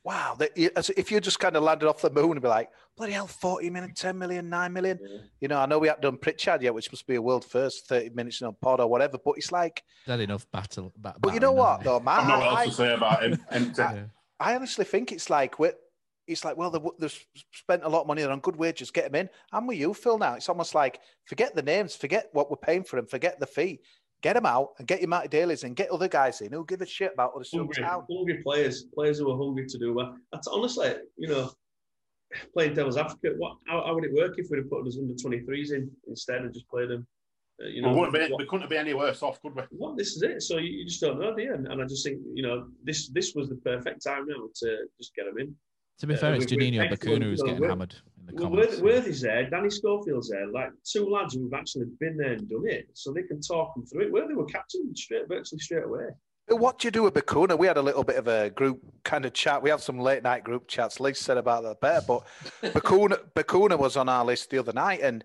wow, that, if you just kind of landed off the moon and be like, bloody hell, 40 minutes, 10 million, 9 million. Yeah. You know, I know we haven't done Pritchard yet, which must be a world first, 30 minutes in a pod or whatever, but it's like. That enough battle. Bat- but you know what, though, man? I know what else I, to say about him. I, I, honestly think it's like, we're, it's like, well, they've spent a lot of money on good wages, get them in. I'm with you, Phil, now. It's almost like, forget the names, forget what we're paying for them, forget the fee get them out and get your Matty Daly's and get other guys in who give a shit about other hungry, hungry players, players who are hungry to do well. That's honestly, you know, playing devil's advocate. What how, how would it work if we'd have put those under twenty threes in instead and just played them? Uh, you know, well, be, what, we couldn't be any worse off, could we? Well, this is it. So you, you just don't know, do you? And, and, I just think you know this this was the perfect time now to just get them in. To be uh, fair, it's Juninho Bacuna who's getting hammered in the comments. Worthy's there, Danny Schofield's there, like two lads who've actually been there and done it, so they can talk them through it. Worthy were captain straight, virtually straight away. What do you do with Bacuna? We had a little bit of a group kind of chat. We have some late night group chats. Lee said about that better, but Bakuna, Bacuna was on our list the other night, and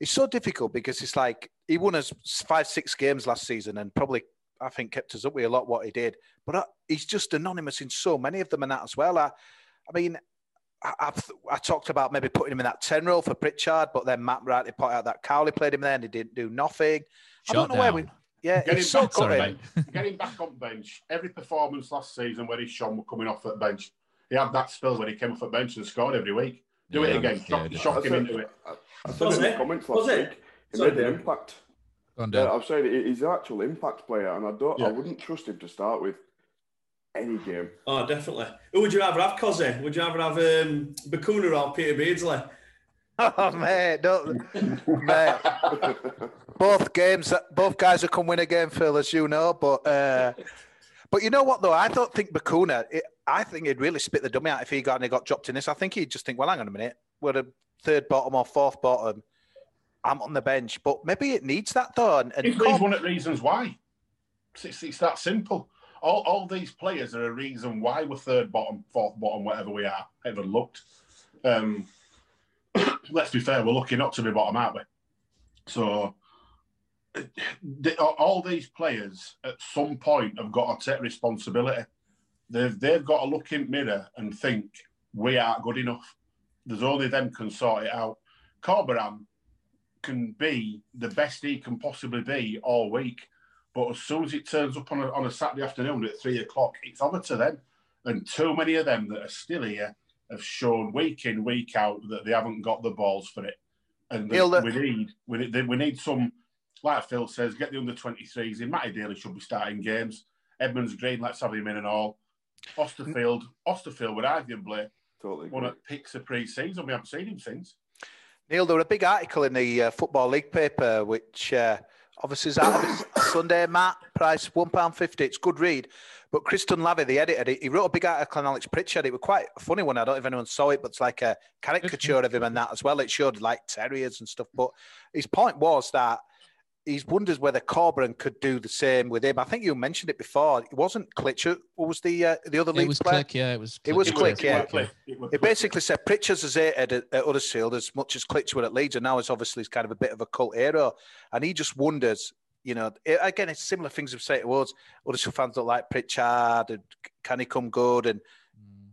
it's so difficult because it's like he won us five, six games last season, and probably I think kept us up with a lot what he did. But uh, he's just anonymous in so many of them, and that as well. I, I mean, I, I've, I talked about maybe putting him in that 10 role for Pritchard, but then Matt rightly pointed out that Cowley played him there and he didn't do nothing. I don't know down. where we. Yeah, Get him, it's so back on gutting. Eh? bench. Get him back on bench. Every performance last season where he's shone were coming off at bench. He had that spell when he came off at bench and scored every week. Do it again. Shock, yeah. shock him said- into it. I said in the comments last was week, it? he sorry, made an impact. Yeah, uh, I've saying he's an actual impact player, and I don't, I wouldn't trust him to start with any game. Oh, definitely. Who would you rather have, Cozzy? Would you rather have um, Bacuna or Peter Beardsley? Oh mate, don't, mate. both games, both guys have come win a game, Phil, as you know. But uh, but you know what though? I don't think Bacuna. It, I think he'd really spit the dummy out if he got and he got dropped in this. I think he'd just think, well, hang on a minute, we're a third bottom or fourth bottom. I'm on the bench, but maybe it needs that though. And, and He's he's one of the reasons why. It's, it's, it's that simple. All, all these players are a reason why we're third bottom, fourth bottom, whatever we are. Ever looked. Um, let's be fair, we're lucky not to be bottom, aren't we? So all these players at some point have got to take responsibility. They've they've got to look in the mirror and think we aren't good enough. There's only them can sort it out. Corberan can be the best he can possibly be all week, but as soon as it turns up on a, on a Saturday afternoon at three o'clock, it's over to them. And too many of them that are still here have shown week in week out that they haven't got the balls for it. And Neil, we need we need we need some, like Phil says, get the under twenty threes in. Matty Daly should be starting games. Edmonds Green, let's have him in and all. Osterfield, Osterfield would arguably totally one of picks of pre-season. We haven't seen him since. Neil, there was a big article in the uh, Football League paper, which uh, obviously is out of Sunday, Matt. Price £1.50. It's good read. But Kristen Lavey, the editor, he wrote a big article on Alex Pritchard. It was quite a funny one. I don't know if anyone saw it, but it's like a caricature of him and that as well. It showed like terriers and stuff. But his point was that he wonders whether Corberan could do the same with him. I think you mentioned it before. It wasn't Klich. Who was the uh, the other It was player? Klich, yeah, it was. It was Klich, yeah. yeah. It was Klich. It was It basically said Pritchard's as hated at, at Huddersfield as much as Klich were at Leeds, and now it's obviously kind of a bit of a cult hero. And he just wonders, you know, it, again, it's similar things we've said towards Huddersfield fans don't like Pritchard, and can he come good? And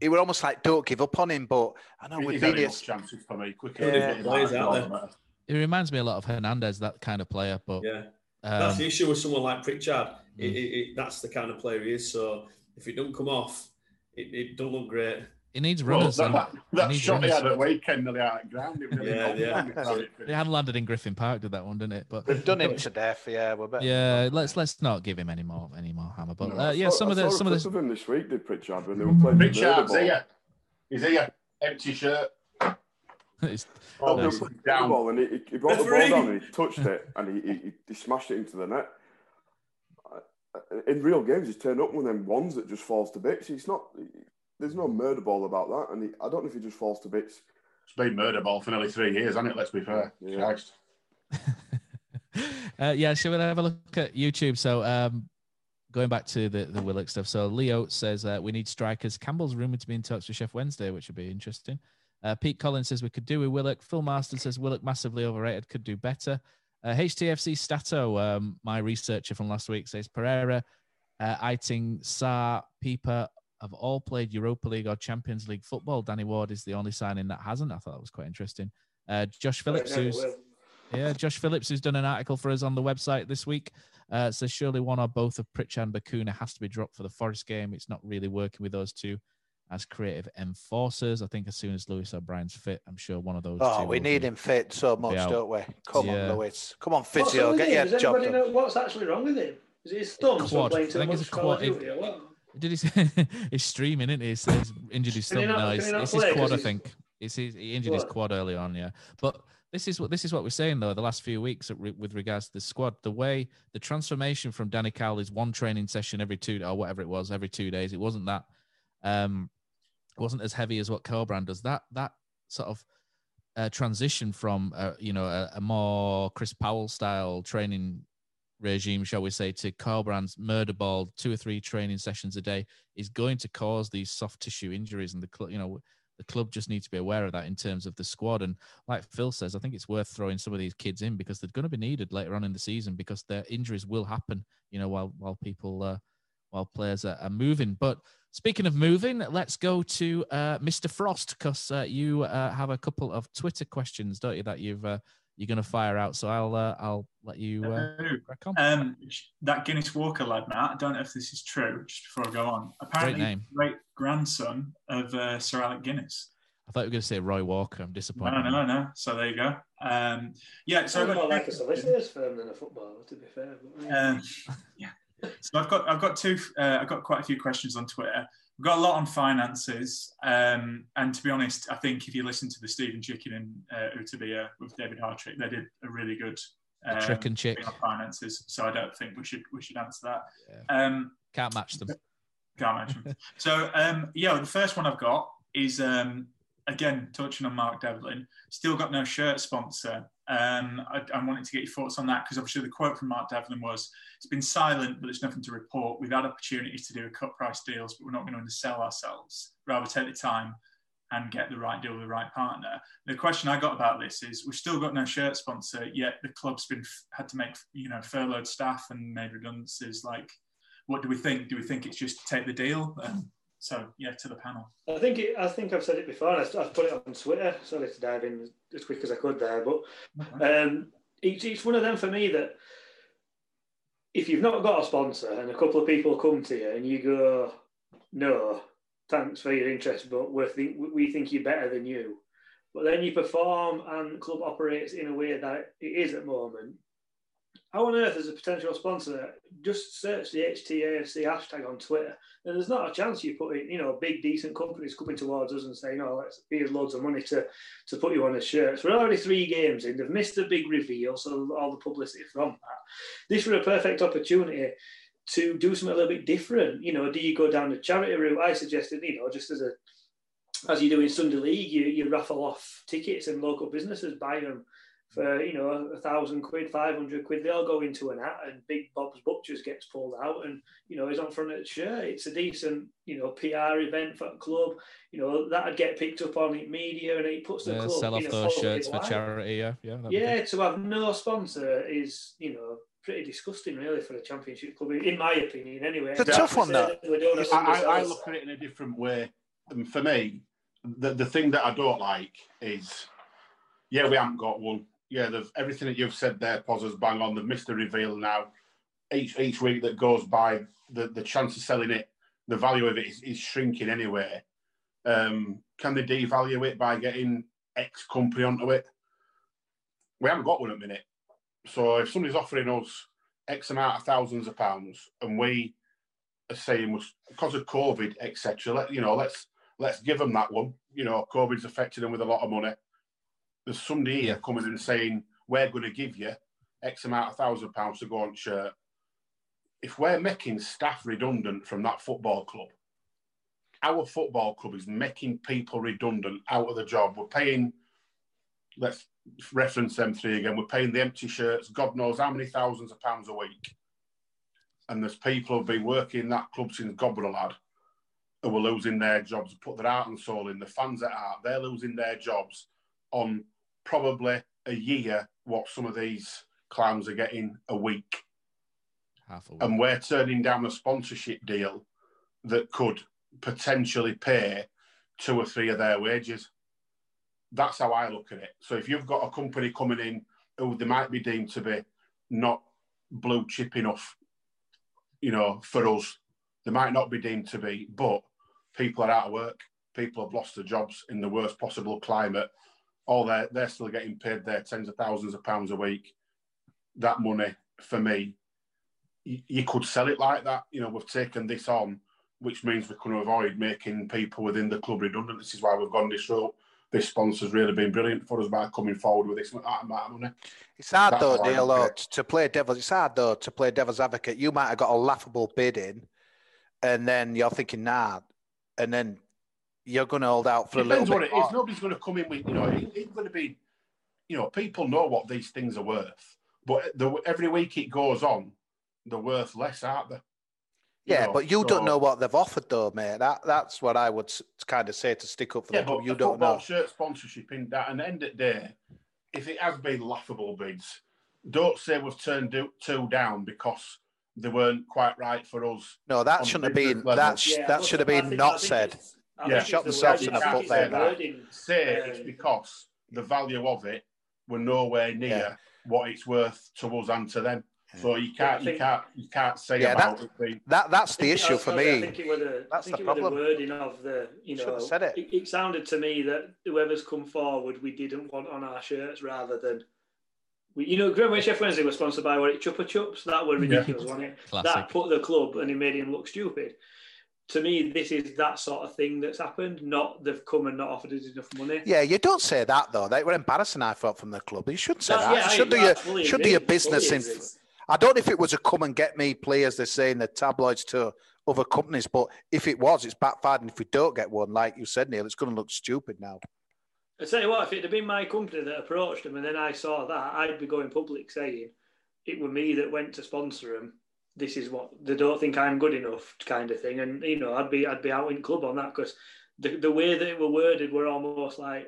it were almost like, don't give up on him. But I know He's with had Venus, enough chances for me. Quicker Yeah. Than getting Players that, out the there. better. It reminds me a lot of Hernandez, that kind of player. But Yeah. um, that's the issue with someone like Pritchard. It, Mm. it, it, that's the kind of player he is. So if it don't come off, it, it don't look great. he needs Well, that, that, that needs shot he runners. had at weekend nearly out of ground. It Yeah, yeah. It hadn't landed in Griffin Park, did that one, didn't it? But they've done him to death. Yeah, we're better. yeah, let's let's not give him any more any more hammer. But uh, yeah, saw- some I of the some of clip the of him this week did Pritchard when they were playing the Pritchard's Murderball. here. He's here. Empty shirt. it's, Oh, They Nice. were down. ball and he, he- he brought the ball down and he touched it and he, he, he smashed it into the net. In real games, he's turned up one of them ones that just falls to bits. He's not. There's no murder ball about that, and he, I don't know if he just falls to bits. It's been murder ball for nearly three years, hasn't it? Let's be fair. Yeah. Christ. uh, yeah, shall we have a look at YouTube? So, um, going back to the, the Willock stuff. So, Leo says uh, we need strikers. Campbell's rumored to be in touch with Sheff Wednesday, which would be interesting. Uh, Pete Collins says we could do with Willock. Phil Marston says Willock massively overrated, could do better. Uh, HTFC Stato, um, my researcher from last week, says Pereira, uh, Eiting, Sarr, Pieper have all played Europa League or Champions League football. Danny Ward is the only signing that hasn't. I thought that was quite interesting. Uh, Josh Phillips, who's yeah, Josh Phillips, who's done an article for us on the website this week, uh, says surely one or both of Pritchard and Bacuna has to be dropped for the Forest game. It's not really working with those two as creative enforcers. I think as soon as Lewis O'Brien's fit, I'm sure one of those. Oh, two we need be- him fit so much, don't we? Come Yeah. on, Lewis. Come on, What's physio. with Get him? your Does job anybody done. know what's actually wrong with him? Is it his thumb Quad. I think it's a quad. If- Duty? Did he? Say, he's streaming, isn't he? He's, he's injured his thumb. not- No, can it's, it's his play? quad. 'Cause I think. It's his, he injured his quad early on. Yeah, but this is what this is what we're saying though. The last few weeks with regards to the squad, the way the transformation from Danny Cowley's one training session every two or whatever it was every two days. It wasn't that. Um, it wasn't as heavy as what Corberan does. That that sort of uh, transition from uh, you know a, a more Chris Powell style training regime, shall we say, to Corberan's murder ball, two or three training sessions a day, is going to cause these soft tissue injuries, and the club, you know. The club just needs to be aware of that in terms of the squad. And like Phil says, I think it's worth throwing some of these kids in because they're going to be needed later on in the season because their injuries will happen, you know, while while people uh, while players are, are moving. But speaking of moving, let's go to uh, Mr. Frost because uh, you uh, have a couple of Twitter questions, don't you? That you've uh, you're going to fire out. So I'll uh, I'll let you uh, crack on. Um, that Guinness Walker lad, Matt. I don't know if this is true. Just before I go on, apparently, Great name. great grandson of uh, Sir Alec Guinness. I thought you were going to say Roy Walker. I'm disappointed. No, no, no. So there you go. Um, yeah, so Sounds I've got more like a solicitor's firm than a footballer, to be fair. But, yeah. Um, yeah. So I've got I've got two uh, I've got quite a few questions on Twitter. We've got a lot on finances, um, and to be honest, I think if you listen to the Stephen Chicken and uh, Utabia with David Hartrick, they did a really good um, Trick and Chick. on finances. So I don't think we should we should answer that. Um, Can't match them. can't match them. so um, yeah, the first one I've got is um, again touching on Mark Devlin. Still got no shirt sponsor. Um, I, I wanted to get your thoughts on that because obviously the quote from Mark Devlin was, "It's been silent, but there's nothing to report. We've had opportunities to do a cut price deals, but we're not going to undersell ourselves. Rather take the time and get the right deal with the right partner." The question I got about this is, we've still got no shirt sponsor, yet the club's been had to make you know furloughed staff and made redundancies. Like, what do we think? Do we think it's just take the deal? Um, so yeah, to the panel. I think it, I think I've said it before. I've, I've put it on Twitter. Sorry to dive in as quick as I could there, but um, it's, it's one of them for me that if you've not got a sponsor and a couple of people come to you and you go, no, thanks for your interest, but we think we think you're better than you. But then you perform and club operates in a way that it is at the moment. How on earth, is a potential sponsor, just search the HTAFC hashtag on Twitter, and there's not a chance you put in, you know, big decent companies coming towards us and saying, "Oh, let's here's loads of money to to put you on a shirt." So we're already three games in. They've missed the big reveal, so all the publicity from that. This was a perfect opportunity to do something a little bit different. You know, do you go down the charity route? I suggested, you know, just as a as you do in Sunday League, you, you raffle off tickets and local businesses buy them for you know a thousand quid, five hundred quid. They all go into an hat, and Big Bob's Butchers gets pulled out, and you know he's on front of the shirt. It's a decent you know PR event for the club. You know that'd get picked up on the media, and it puts the Yeah, club sell off in those positive shirts for charity. Yeah, yeah. Yeah, to have no sponsor is you know pretty disgusting, really, for a championship club, in my opinion. Anyway, It's a tough one, though. We don't have I, I, I look at it in a different way. And for me, the, the thing that I don't like is, yeah, we haven't got one. Yeah, there's everything that you've said there, Pozzers, bang on. They've missed the reveal now. Each each week that goes by, the, the chance of selling it, the value of it is, is shrinking anyway. Um, can they devalue it by getting X company onto it? We haven't got one at the minute. So if somebody's offering us X amount of thousands of pounds and we are saying because of COVID, etc. Let you know, let's let's give them that one. You know, COVID's affected them with a lot of money. There's somebody here coming and saying we're going to give you X amount of thousand pounds to go on shirt. If we're making staff redundant from that football club, our football club is making people redundant out of the job. We're paying. Let's reference them three again. We're paying the empty shirts. God knows how many thousands of pounds a week. And there's people who've been working in that club since God were a lad who are losing their jobs, put their heart and soul in. The fans at heart, they're losing their jobs on probably a year what some of these clowns are getting a week. Half a week. And we're turning down a sponsorship deal that could potentially pay two or three of their wages. That's how I look at it. So if you've got a company coming in who they might be deemed to be not blue chip enough, you know, for us, they might not be deemed to be, but people are out of work. People have lost their jobs in the worst possible climate. All they're they're still getting paid their tens of thousands of pounds a week. That money for me, you, you could sell it like that. You know, we've taken this on, which means we can avoid making people within the club redundant. This is why we've gone this route. This sponsor's really been brilliant for us by coming forward with this amount of money. It's hard That's though, Neil, though, to play devil's. It's hard though to play devil's advocate. You might have got a laughable bid in, and then you're thinking, nah, and then you're going to hold out for a little Depends bit. what it is. Nobody's going to come in with, you know, it, it's going to be, you know, people know what these things are worth, but the, every week it goes on, they're worth less, aren't they? Yeah, know, but you so- don't know what they've offered though, mate. That that's what I would kind of say to stick up for Yeah, the but You a don't football know. shirt sponsorship in that, and end of the day, if it has been laughable bids, don't say we've turned two down because they weren't quite right for us. No, that shouldn't have been. That sh- that should have been not said. Yeah, shot themselves in the foot there. That. Say it's because the value of it were nowhere near what it's worth to us and to them. So you can't, you can't, you can't say Yeah, about that- it. being- That that's the issue think- for I me. think it were the, That's I think the it were the wording of the, you know, said it. it. sounded to me that whoever's come forward, we didn't want on our shirts rather than. We, you know, remember when Sheff Wednesday was sponsored by what it Chupa Chups? That were Yeah. ridiculous, wasn't it? Classic. That put the club and it made him look stupid. To me, this is that sort of thing that's happened. Not they've come and not offered us enough money. Yeah, you don't say that though. They were embarrassing. I thought from the club. You shouldn't say That- that. yeah, you I- should do I your fully should do your business in. I don't know if it was a come and get me players. They're saying the tabloids to other companies, but if it was, it's backfired. And if we don't get one, like you said, Neil, it's going to look stupid now. I tell you what, if it had been my company that approached them and then I saw that, I'd be going public saying it were me that went to sponsor them. This is what they don't think I'm good enough, kind of thing. And you know, I'd be I'd be out in club on that because the the way that it were worded were almost like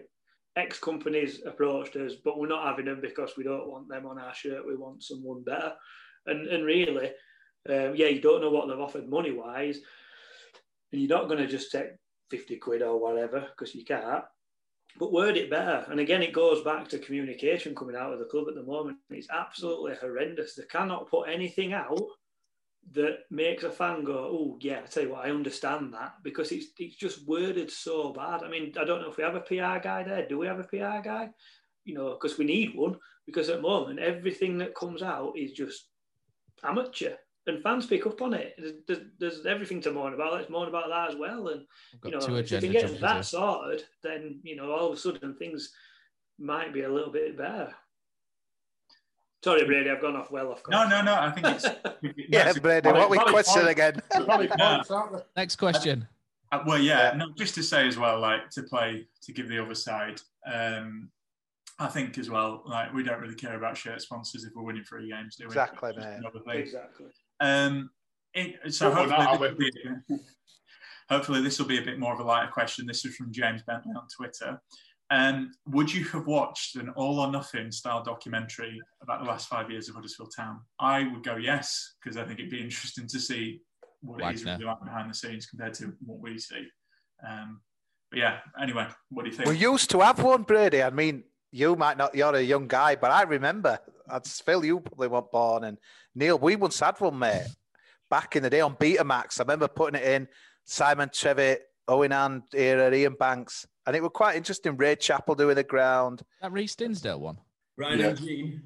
ex companies approached us, but we're not having them because we don't want them on our shirt. We want someone better. And and really, um, yeah, you don't know what they've offered money wise, and you're not going to just take fifty quid or whatever because you can't but word it better. And again, it goes back to communication coming out of the club at the moment. It's absolutely horrendous. They cannot put anything out that makes a fan go, "Oh, yeah." I tell you what, I understand that because it's it's just worded so bad. I mean, I don't know if we have a PR guy there. Do we have a PR guy? You know, because we need one. Because at the moment, everything that comes out is just amateur, and fans pick up on it. There's, there's, there's everything to moan about. Let's moan about that as well. And you know, if we can get that sorted, then you know, all of a sudden things might be a little bit better. Sorry, Brady, I've gone off well off. No, no, no. I think it's Yeah, Brady, what we question point. again? Valid No. points, aren't they? Next question. Uh, well, yeah, no, just to say as well, like to play to give the other side. Um, I think as well, like we don't really care about shirt sponsors if we're winning three games, do we? Exactly, It's just mate. Exactly. Um, it, so Well, hopefully, are this will be, hopefully this will be a bit more of a lighter question. This is from James Bentley on Twitter. Um, would you have watched an all or nothing style documentary about the last five years of Huddersfield Town? I would go yes because I think it'd be interesting to see what it is really like behind the scenes compared to what we see. Um, but yeah, anyway, what do you think? We used to have one, Brady. I mean, you might not, you're a young guy, but I remember, that's Phil, you probably weren't born, and Neil, we once had one, mate, back in the day on Betamax. I remember putting it in, Simon Trevitt, Owen and era, Ian Banks, and it was quite interesting. Ray Chappell doing the ground. That Reece Dinsdale one. Ryan Yeah. and Jean.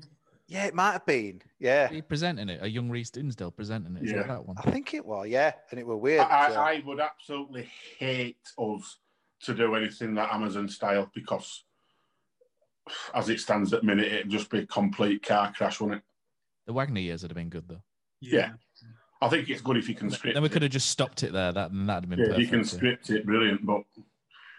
Yeah, it might have been. Yeah, He presenting it. A young Reece Dinsdale presenting it. Yeah. that that one? I think it was. Yeah, and it was weird. I, so- I, I would absolutely hate us to do anything that Amazon style because, as it stands at the minute, it'd just be a complete car crash, wouldn't it? The Wagner years would have been good though. Yeah. I think it's good if you can script Then we could have just stopped it there. That that'd have been Yeah, if perfect. you can script it, brilliant. But I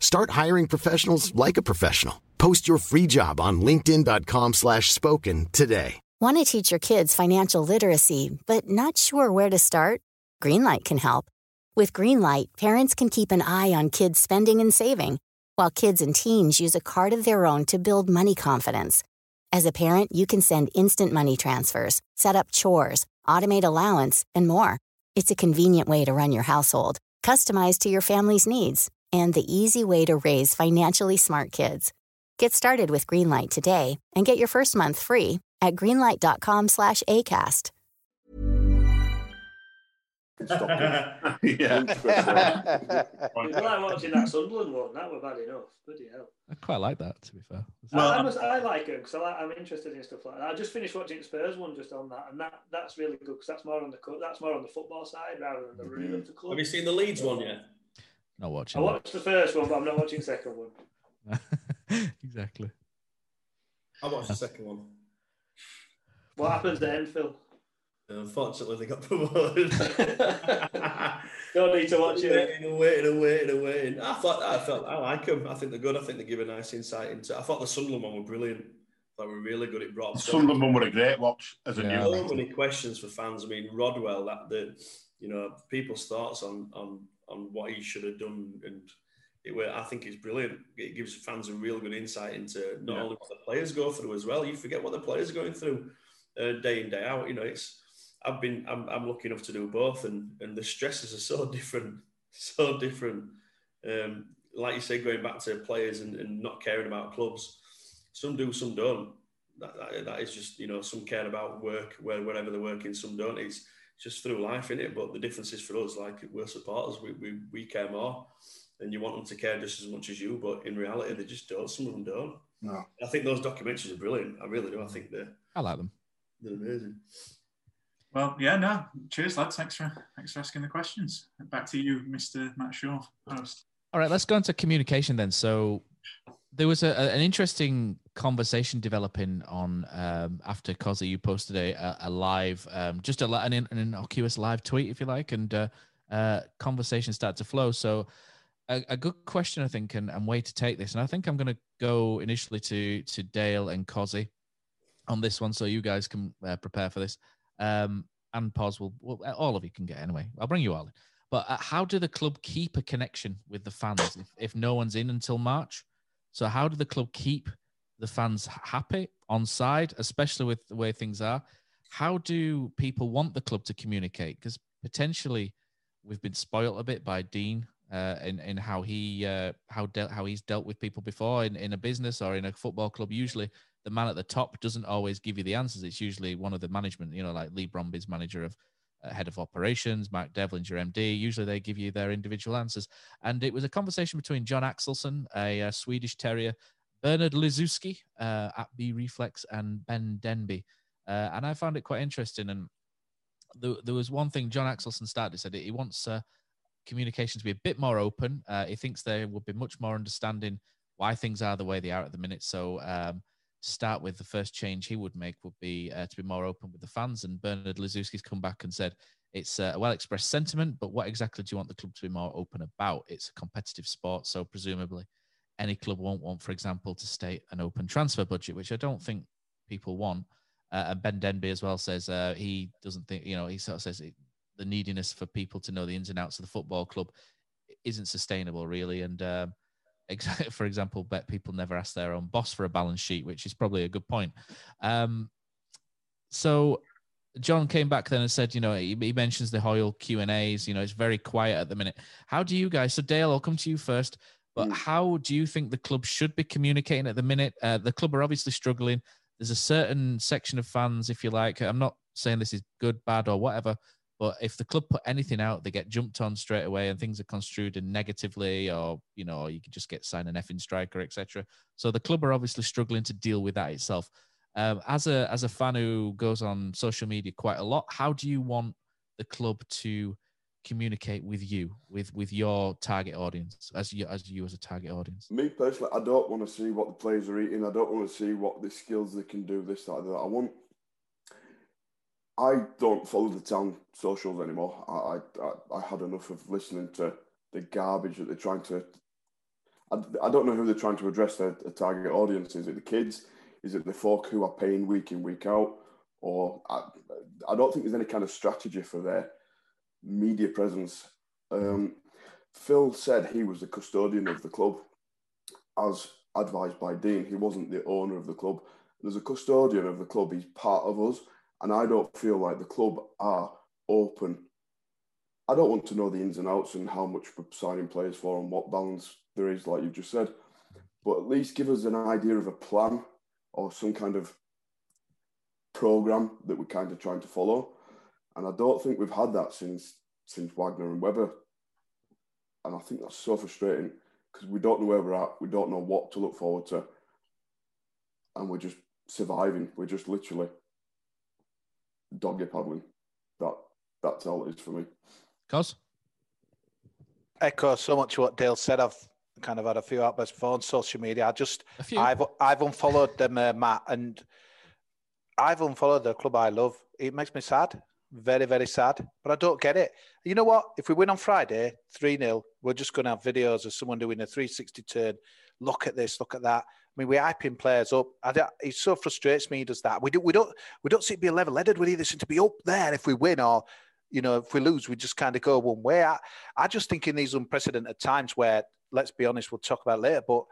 Start hiring professionals like a professional. Post your free job on linkedin.com slash spoken today. Want to teach your kids financial literacy, but not sure where to start? Greenlight can help. With Greenlight, parents can keep an eye on kids' spending and saving, while kids and teens use a card of their own to build money confidence. As a parent, you can send instant money transfers, set up chores, automate allowance, and more. It's a convenient way to run your household, customized to your family's needs, and the easy way to raise financially smart kids. Get started with Greenlight today and get your first month free at greenlight.com slash ACAST. yeah. It's like watching that Sunderland one. That were bad enough. Bloody hell. I quite like that. To be fair. I, I, must, I like it because like, I'm interested in stuff like that. I just finished watching the Spurs one just on that, and that that's really good because that's more on the that's more on the football side rather than the mm-hmm. running of the club. Have you seen the Leeds one yet? Not watching. I watching. watched the first one, but I'm not watching the second one. exactly. I watched the second one. What happens then, Phil? Unfortunately, they got promoted. Don't need to watch it. Waiting and waiting and waiting and waiting. I thought I felt I like them. I think they're good. I think they give a nice insight into. I thought the Sunderland one were brilliant. They were really good. It brought Sunderland one were a great watch as a yeah. new. So many questions for fans. I mean, Rodwell. That the you know people's thoughts on on on what he should have done and. It, I think it's brilliant. It gives fans a real good insight into not Yeah. only what the players go through as well. You forget what the players are going through uh, day in day out. You know, it's I've been I'm, I'm lucky enough to do both, and and the stresses are so different, so different. Um, like you say, going back to players and, and not caring about clubs, some do, some don't. That, that, that is just you know some care about work where wherever they're working, some don't. It's just through life, in it. But the difference is for us, like we're supporters, we, we we care more, and you want them to care just as much as you. But in reality, they just don't. Some of them don't. No. I think those documentaries are brilliant. I really do. I think they're I like them. they're amazing. Well, yeah, no. Cheers, lads. Thanks for thanks for asking the questions. Back to you, Mr. Matt Shaw, host. All right, let's go into communication then. So there was a, an interesting conversation developing on um, after Cozzy, you posted a, a, live, um, just a, an, an innocuous live tweet, if you like, and uh, uh, conversation started to flow. So a, a good question, I think, and, and way to take this. And I think I'm going to go initially to to Dale and Cozzy on this one, so you guys can uh, prepare for this. Um, and pause will, all of you can get anyway. I'll bring you all in. But uh, how do the club keep a connection with the fans if, if no one's in until March? So how do the club keep the fans happy on side, especially with the way things are? How do people want the club to communicate? Because potentially we've been spoilt a bit by Dean uh, in in how he uh, how dealt how he's dealt with people before in, in a business or in a football club. Usually, the man at the top doesn't always give you the answers. It's usually one of the management. You know, like Leigh Bromby's manager of head of operations, Mark Devlin, your MD. Usually, they give you their individual answers. And it was a conversation between John Axelson, a, uh Swedish Terrier, Bernard Lizuski uh, at B Reflex, and Ben Denby. Uh, and I found it quite interesting. And there, there was one thing John Axelson started. Said he wants uh, communication to be a bit more open. Uh, he thinks there would be much more understanding why things are the way they are at the minute. So, um, start with, the first change he would make would be uh, to be more open with the fans. And Bernard Lizuski's come back and said it's uh, a well expressed sentiment, but what exactly do you want the club to be more open about? It's a competitive sport, so presumably any club won't want, for example, to state an open transfer budget, which I don't think people want. Uh, and Ben Denby as well says uh, he doesn't think, you know, he sort of says it, the neediness for people to know the ins and outs of the football club isn't sustainable, really. And um, for example, bet people never ask their own boss for a balance sheet, which is probably a good point. Um, so John came back then and said, you know, he, he mentions the Hoyle Q and A's. You know, it's very quiet at the minute. How do you guys? So Dale, I'll come to you first. But how do you think the club should be communicating at the minute? Uh, the club are obviously struggling. There's a certain section of fans, if you like. I'm not saying this is good, bad, or whatever. But if the club put anything out, they get jumped on straight away, and things are construed in negatively, or you know, you could just get signed an effing striker, etc. So the club are obviously struggling to deal with that itself. Um, as a as a fan who goes on social media quite a lot, how do you want the club to communicate with you, with with your target audience, as you as you as a target audience? Me personally, I don't want to see what the players are eating. I don't want to see what the skills they can do. This, that, that. I want. I don't follow the town socials anymore. I, I I had enough of listening to the garbage that they're trying to. I, I don't know who they're trying to address their, their target audience. Is it the kids? Is it the folk who are paying week in week out? Or I, I don't think there's any kind of strategy for their media presence. Um, Phil said he was the custodian of the club, as advised by Dean. He wasn't the owner of the club. As a custodian of the club, he's part of us. And I don't feel like the club are open. I don't want to know the ins and outs and how much we're signing players for and what balance there is, like you just said. But at least give us an idea of a plan or some kind of program that we're kind of trying to follow. And I don't think we've had that since since Wagner and Weber. And I think that's so frustrating because we don't know where we're at. We don't know what to look forward to. And we're just surviving. We're just literally doggy paddling. That that's all it is for me. Cos? Echo so much what Dale said. I've kind of had a few outbursts on social media. I just I've I've unfollowed them, uh, Matt, and I've unfollowed the club I love. It makes me sad. Very, very sad. But I don't get it. You know what? If we win on Friday, 3 0, we're just going to have videos of someone doing a 360 turn. Look at this, look at that. Mean, we're hyping players up. I it so frustrates me. He does that. We, do, we don't we don't see it be a level headed. with either. Seem to be up there if we win or you know, if we lose, we just kind of go one way. I, I just think in these unprecedented times where, let's be honest, we'll talk about later, but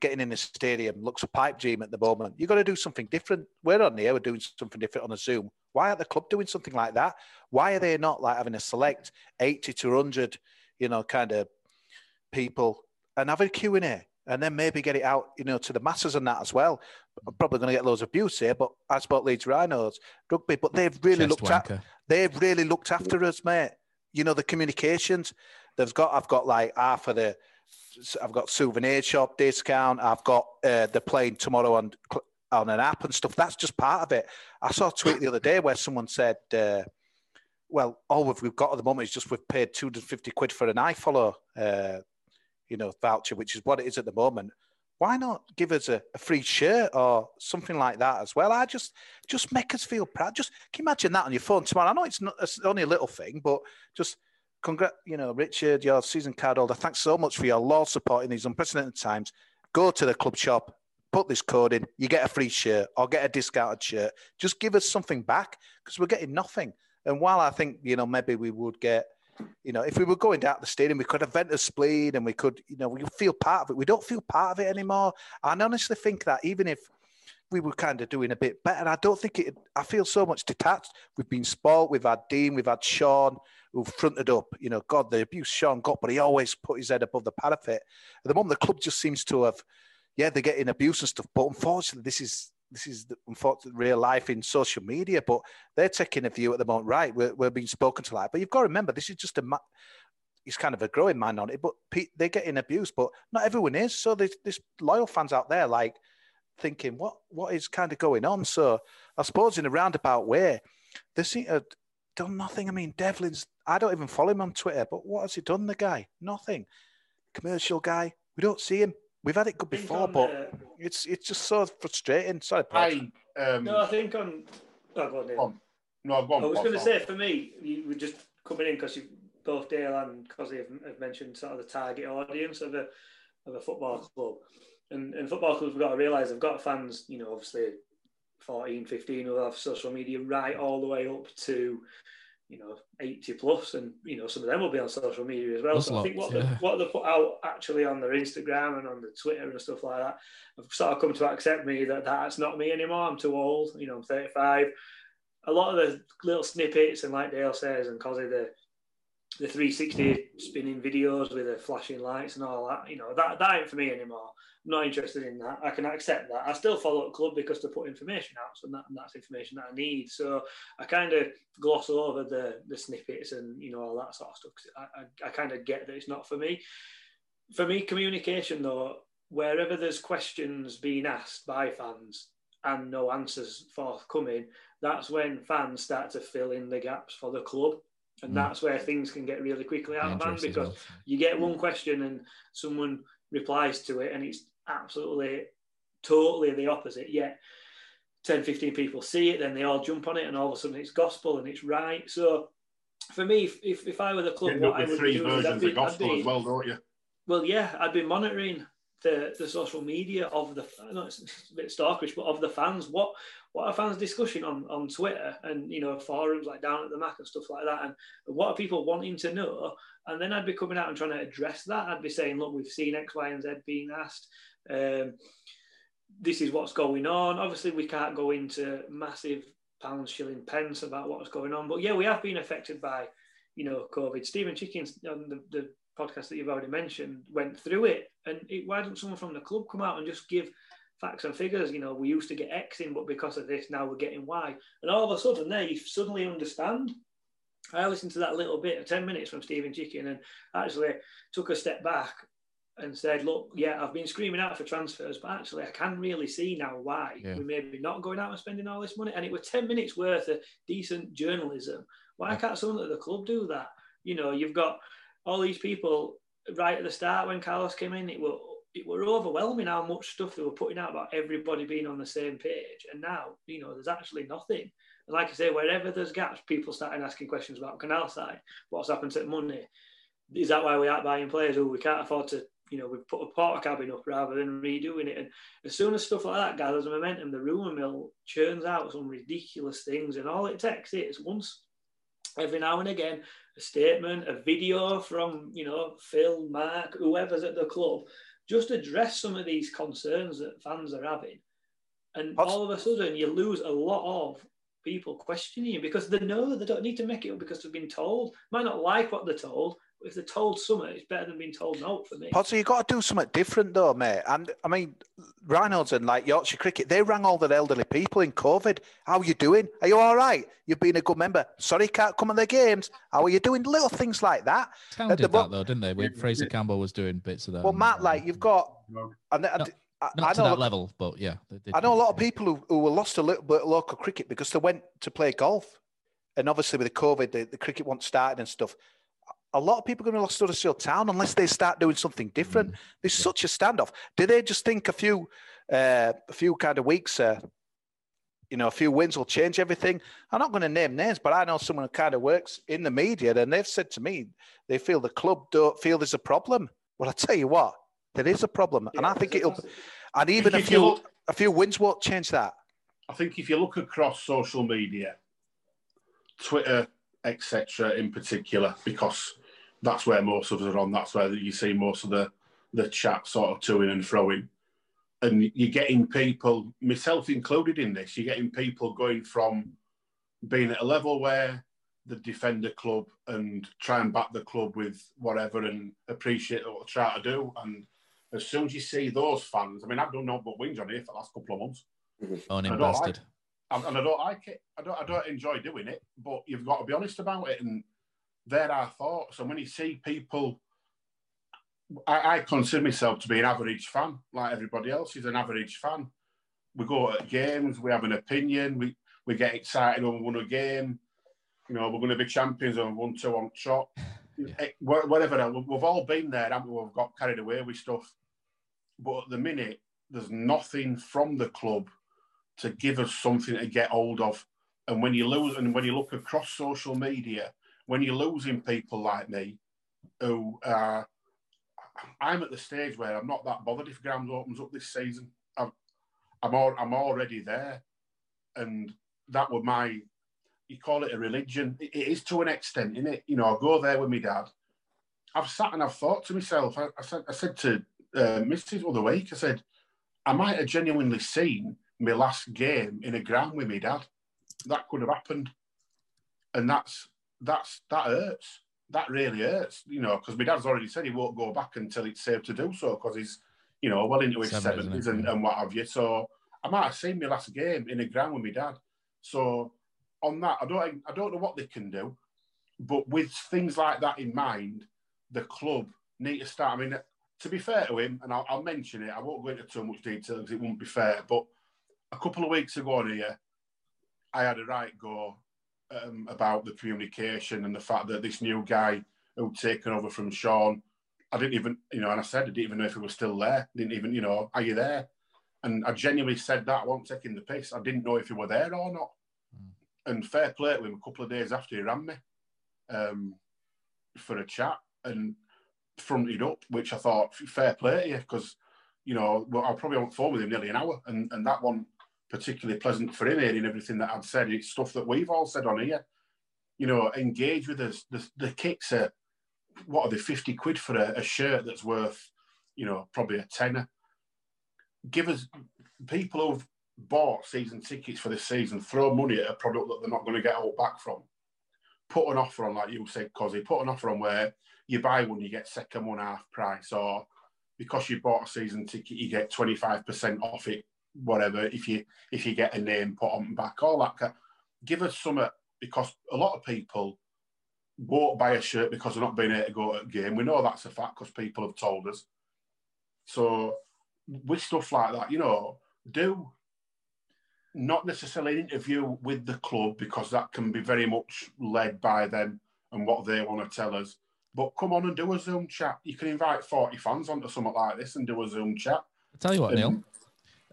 getting in the stadium looks a pipe dream at the moment. You've got to do something different. We're on here, we're doing something different on a Zoom. Why aren't the club doing something like that? Why are they not like having a select 80 to 100, you know, kind of people and have a Q&A? And then maybe get it out, you know, to the masses and that as well. I'm probably going to get loads of abuse here, but I sport Leeds Rhinos rugby, but they've really Chest looked at they've really looked after us, mate. You know, the communications they've got. I've got like half of the. I've got souvenir shop discount. I've got uh, the playing tomorrow on on an app and stuff. That's just part of it. I saw a tweet the other day where someone said, uh, "Well, all we've got at the moment is just we've paid 250 quid for an iFollow uh, you know, voucher, which is what it is at the moment, why not give us a, a, free shirt or something like that as well? I just just make us feel proud. Just can you imagine that on your phone tomorrow? I know it's not it's only a little thing, but just congrat you know, Richard, your season card holder, thanks so much for your loyal support in these unprecedented times. Go to the club shop, put this code in, you get a free shirt or get a discounted shirt. Just give us something back because we're getting nothing. And while I think, you know, maybe we would get you know, if we were going down the stadium, we could have vent a spleen and we could, you know, we feel part of it. We don't feel part of it anymore. I honestly think that even if we were kind of doing a bit better, I don't think it, I feel so much detached. We've been spoiled. We've had Dean, we've had Sean who fronted up, you know, God, the abuse Sean got, but he always put his head above the parapet. At the moment, the club just seems to have, yeah, they're getting abuse and stuff, but unfortunately, this is this is the unfortunate real life in social media, but they're taking a view at the moment, right? We're, we're being spoken to like, but you've got to remember, this is just a, it's kind of a growing minority, but they're getting abused, but not everyone is. So there's, there's loyal fans out there, like thinking, what, what is kind of going on? So I suppose in a roundabout way, they seem to done nothing. I mean, Devlin's, I don't even follow him on Twitter, but what has he done, the guy? Nothing. Commercial guy. We don't see him. We've had it good before, on, but uh, it's it's just so frustrating. Sorry, I, um, no, I think on. Oh, go on, Dale. On. No, go on, I was going to say for me, you were just coming in because you both Dale and Cosy have, have, mentioned sort of the target audience of a of a football club, and and football clubs we've got to realise they've got fans. You know, obviously 14, 15 who have social media right all the way up to you know, 80 plus, and you know, some of them will be on social media as well. so I think what yeah. they, what they put out actually on their Instagram and on the Twitter and stuff like that, I've sort of come to accept me that that's not me anymore. I'm too old. You know, I'm 35. A lot of the little snippets and like Dale says, and cause of the the 360 spinning videos with the flashing lights and all that, you know, that that ain't for me anymore. Not interested in that. I can accept that. I still follow a club because they put information out, so that, that's information that I need. So I kind of gloss over the the snippets and you know all that sort of stuff. I, I, I kind of get that it's not for me. For me, communication though, wherever there's questions being asked by fans and no answers forthcoming, that's when fans start to fill in the gaps for the club. And mm. that's where things can get really quickly out of hand because you get one question and someone replies to it and it's absolutely, totally the opposite. Yet 10, 15 people see it, then they all jump on it, and all of a sudden it's gospel and it's right. So for me, if, if, if I were the club, what I would three do versions be, of gospel be, as well, don't you? Well, yeah, I'd be monitoring the, the social media of the I know it's a bit stalkerish, but of the fans. What what are fans discussing on, on Twitter and you know forums like down at the Mac and stuff like that, and what are people wanting to know? And then I'd be coming out and trying to address that. I'd be saying, look, we've seen X, Y, and Z being asked. Um, this is what's going on. Obviously, we can't go into massive pounds, shilling, pence about what's going on. But yeah, we have been affected by, you know, COVID. Stephen Chickens on the, the podcast that you've already mentioned went through it. And it, why don't someone from the club come out and just give facts and figures? You know, we used to get X in, but because of this, now we're getting Y. And all of a sudden, there you suddenly understand. I listened to that little bit, of 10 minutes from Stephen Chicken, and actually took a step back and said, look, yeah, I've been screaming out for transfers, but actually I can really see now why yeah. we may be not going out and spending all this money. And it was 10 minutes worth of decent journalism. Why yeah. can't someone at the club do that? You know, you've got all these people right at the start when Carlos came in, it was it were overwhelming how much stuff they were putting out about everybody being on the same page. And now, you know, there's actually nothing. And like I say, wherever there's gaps, people starting asking questions about canal side, what's happened to the money. Is that why we aren't buying players who we can't afford to, you know, we've put a Portakabin up rather than redoing it. And as soon as stuff like that gathers momentum, the rumour mill churns out some ridiculous things. And all it takes is once every now and again a statement, a video from, you know, Phil, Mark, whoever's at the club just address some of these concerns that fans are having. And all of a sudden, you lose a lot of people questioning you because they know they don't need to make it up because they've been told. Might not like what they're told, if they're told something, it's better than being told no for me. Potter, you've got to do something different though, mate. And I mean, Reynolds and like Yorkshire Cricket, they rang all the elderly people in COVID. How are you doing? Are you all right? You've been a good member. Sorry, can't come on the games. How are you doing? Little things like that. Town did that though, didn't they? When Fraizer Campbell was doing bits of that. Well, Matt, like you've got, and, and I, Not I to know, that level, but yeah. they did. I know a lot of people who, who were lost a little bit of local cricket because they went to play golf. And obviously with the COVID, the, the cricket wasn't starting and stuff. A lot of people are going to be lost Huddersfield Town unless they start doing something different. There's such a standoff. Do they just think a few, uh, a few kind of weeks, uh, you know, a few wins will change everything? I'm not going to name names, but I know someone who kind of works in the media, and they've said to me they feel the club don't feel there's a problem. Well, I tell you what, there is a problem, and I think it'll, and even a few, look- a few wins won't change that. I think if you look across social media, Twitter, etc., in particular, because that's where most of us are on. That's where you see most of the the chat sort of to in and froing, and you're getting people, myself included in this, you're getting people going from being at a level where the defender club and try and back the club with whatever and appreciate what they try to do. And as soon as you see those fans, I mean, I've done no but wings on here for the last couple of months. Mm-hmm. And I don't like- Uninvested. and, and I don't like it. I don't. I don't enjoy doing it. But you've got to be honest about it. And there are thoughts. And when you see people, I, I consider myself to be an average fan, like everybody else is an average fan. We go at games. We have an opinion. We we get excited when we win a game. You know, we're going to be champions and one two on. Eh, wha- Whatever. We've all been there, haven't we? We've got carried away with stuff. But at the minute, there's nothing from the club to give us something to get hold of. And when you lose, and when you look across social media, when you're losing people like me, who are, I'm at the stage where I'm not that bothered if Grams opens up this season. I'm, I'm, al- I'm already there, and that was my. You call it a religion. It it is to an extent, is it? You know, I go there with my dad. I've sat and I've thought to myself. I, I said, I said to uh, Mrs. the other week, I said, I might have genuinely seen my last game in a ground with my dad. That could have happened, and that's that's that hurts. That really hurts, you know, because my dad's already said he won't go back until it's safe to do so because he's, you know, well into his seventies and, and what have you. So I might have seen my last game in a ground with my dad. So on that, I don't I don't know what they can do, but with things like that in mind, the club need to start. I mean, to be fair to him, and I'll, I'll mention it. I won't go into too much detail because it won't be fair. But a couple of weeks ago on here, I had a right go um, about the communication and the fact that this new guy who'd taken over from Sean, I didn't even, you know, and I said I didn't even know if he was still there. Didn't even, you know, are you there? And I genuinely said that. I wasn't taking the piss. I didn't know if he were there or not. And fair play to him. A couple of days after he ran me um, for a chat and fronted up, which I thought fair play to you because you know well, I probably on phone with him nearly an hour, and and that one particularly pleasant for him hearing everything that I've said. It's stuff that we've all said on here. You know, engage with us. The, the kicks are what are they? Fifty quid for a, a shirt that's worth, you know, probably a tenner. Give us people who've bought season tickets for this season, throw money at a product that they're not going to get all back from. Put an offer on, like you said, Cozzy, put an offer on where you buy one, you get second one half price, or because you bought a season ticket, you get 25% off it, whatever, if you if you get a name put on back, all that. kind- Give us some, because a lot of people won't buy a shirt because they're not being able to go to a game. We know that's a fact because people have told us. So with stuff like that, you know, do not necessarily an interview with the club because that can be very much led by them and what they want to tell us. But come on and do a Zoom chat. You can invite 40 fans onto something like this and do a Zoom chat. I'll tell you what, And- Neil.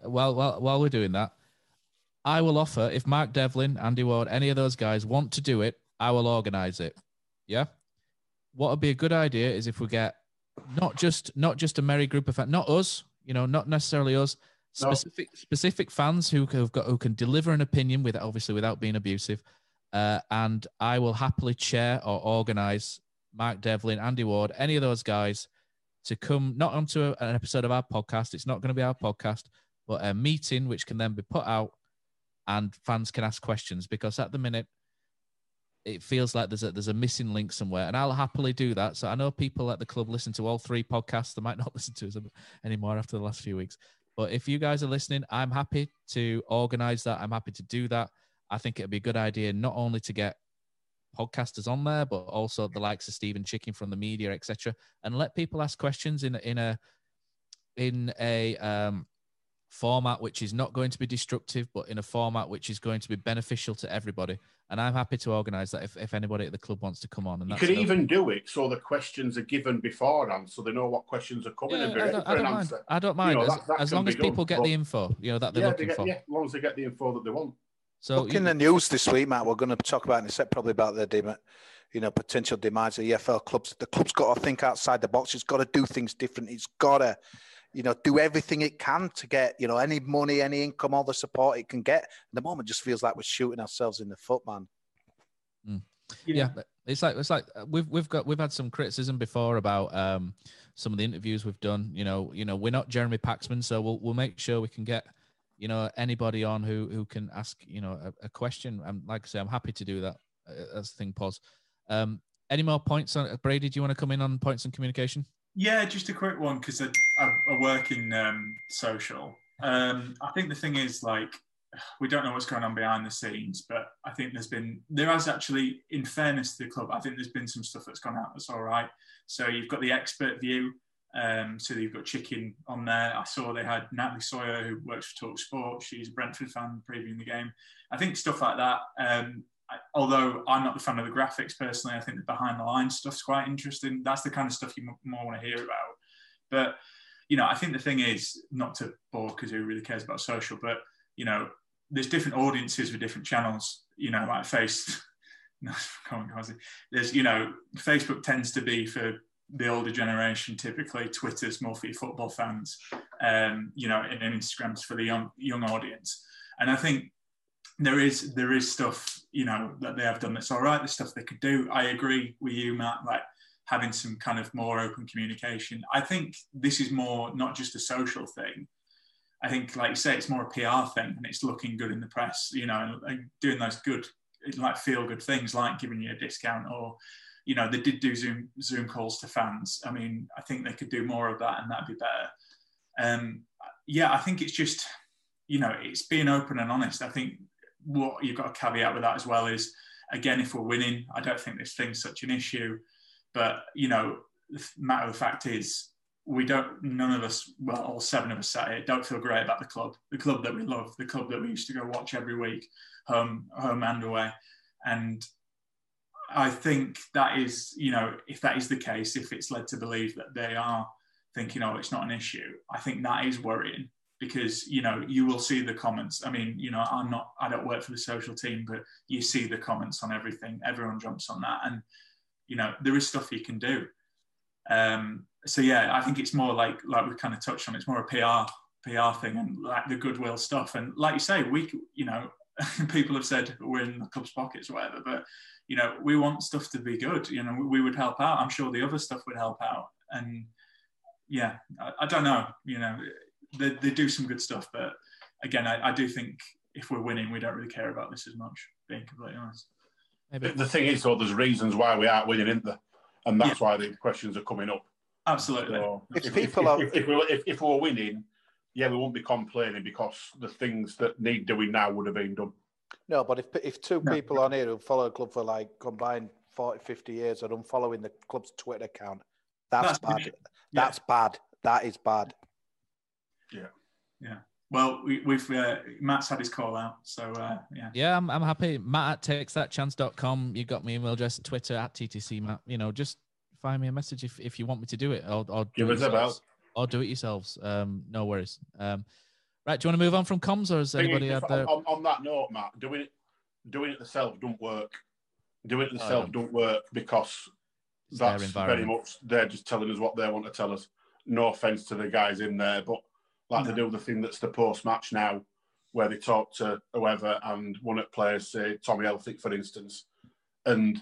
While, while while we're doing that, I will offer if Mark Devlin, Andy Ward, any of those guys want to do it, I will organise it. Yeah. What would be a good idea is if we get not just not just a merry group of fans, not us, you know, not necessarily us, No. specific specific fans who have got who can deliver an opinion with obviously without being abusive. Uh, and I will happily chair or organise Mark Devlin, Andy Ward, any of those guys to come not onto a- an episode of our podcast. It's not going to be our podcast, but a meeting which can then be put out and fans can ask questions because at the minute it feels like there's a there's a missing link somewhere, and I'll happily do that. So I know people at the club listen to all three podcasts. They might not listen to us anymore after the last few weeks, but if you guys are listening, I'm happy to organise that. I'm happy to do that. I think it'd be a good idea not only to get podcasters on there, but also the likes of Stephen Chicken from the media, etc., and let people ask questions in in a in a um, format which is not going to be destructive, but in a format which is going to be beneficial to everybody. And I'm happy to organise that if, if anybody at the club wants to come on. And You could no- even do it so the questions are given beforehand, so they know what questions are coming Yeah, and be I ready don't, I don't an mind. answer. I don't You mind know, as, that- that as long be as people done, get the info, you know that they're yeah, looking they get, for. yeah, as long as they get the info that they want. So Look in the news this week, Matt. We're going to talk about in a sec probably about the dem- you know potential demise of EFL clubs. The club's got to think outside the box. It's got to do things different. It's got to you know do everything it can to get you know any money, any income, all the support it can get. At the moment, just feels like we're shooting ourselves in the foot, man. yeah. but it's like it's like uh, we've we've got we've had some criticism before about um some of the interviews we've done you know you know we're not jeremy paxman so we'll we'll make sure we can get you know anybody on who who can ask you know a, a question and like i say i'm happy to do that That's the thing pause um any more points on brady do you want to come in on points and communication Yeah, just a quick one because I, I, I work in um, social. Um, I think the thing is like we don't know what's going on behind the scenes, but I think there's been there has actually, in fairness to the club, I think there's been some stuff that's gone out that's all right. So you've got the expert view. Um, so you've got Chicken on there. I saw they had Natalie Sawyer who works for Talk Sport. She's a Brentford fan previewing the game. I think stuff like that. Um, Although I'm not the fan of the graphics personally, I think the behind the line stuff's quite interesting. That's the kind of stuff you m- more want to hear about. But you know, I think the thing is not to bore because who really cares about social, but you know, there's different audiences with different channels. You know, like Face. No, There's you know, Facebook tends to be for the older generation. Typically, Twitter's more for your football fans. Um, you know, and, and Instagram's for the young young audience. And I think there is there is stuff you know that they have done that's all right. There's stuff they could do. I agree with you, Matt. Like having some kind of more open communication. I think this is more not just a social thing. I think, like you say, it's more a PR thing, and it's looking good in the press. You know, and doing those good, like feel good things, like giving you a discount, or you know, they did do Zoom Zoom calls to fans. I mean, I think they could do more of that, and that'd be better. Um, yeah, I think it's just, you know, it's being open and honest. I think what you've got a caveat with that as well is, again, if we're winning, I don't think this thing's such an issue. But you know, the matter of the fact is, we don't. None of us, well, all seven of us sat here, don't feel great about the club, the club that we love, the club that we used to go watch every week, home, home and away. And I think that is, you know, if that is the case, if it's led to believe that they are thinking, oh, it's not an issue, I think that is worrying because, you know, you will see the comments. I mean, you know, I'm not, I don't work for the social team, but you see the comments on everything. Everyone jumps on that. And, you know, there is stuff you can do. Um, so yeah, I think it's more like, like we kind of touched on, it's more a PR, PR thing and like the goodwill stuff. And like you say, we, you know, people have said we're in the club's pockets or whatever, but you know, we want stuff to be good. You know, we would help out. I'm sure the other stuff would help out. And yeah, I, I don't know. You know, they, they do some good stuff, but again, I, I do think if we're winning, we don't really care about this as much. Being completely honest. The, the thing is, though, there's reasons why we aren't winning, isn't there? And that's why the questions are coming up. Absolutely. So If if, people if, are- if, if, we were, if, if we were winning, yeah, we won't be complaining because the things that need doing now would have been done. No, but if if two people on here who follow a club for like combined 40, 50 years are unfollowing the club's Twitter account, that's, That's bad. brilliant. That's bad. That is bad. Yeah. Yeah. Well, we, we've uh, Matt's had his call out, so uh, yeah. Yeah, I'm, I'm happy. Matt at takesthatchance.com. You got my email address, Twitter at TTC Matt. You know, just fire me a message if, if you want me to do it, or, or Give do us it a bell. yourselves. Or do it yourselves. Um, no worries. Um, right, do you want to move on from comms, or is Thing anybody is, had their... on, on that note, Matt, doing it doing it themselves don't work. Doing it Oh, themselves no. don't work because It's that's very much they're just telling us what they want to tell us. No offense to the guys in there, but like they do the thing that's the post match now, where they talk to whoever and one of the players, say Tommy Elphick, for instance, and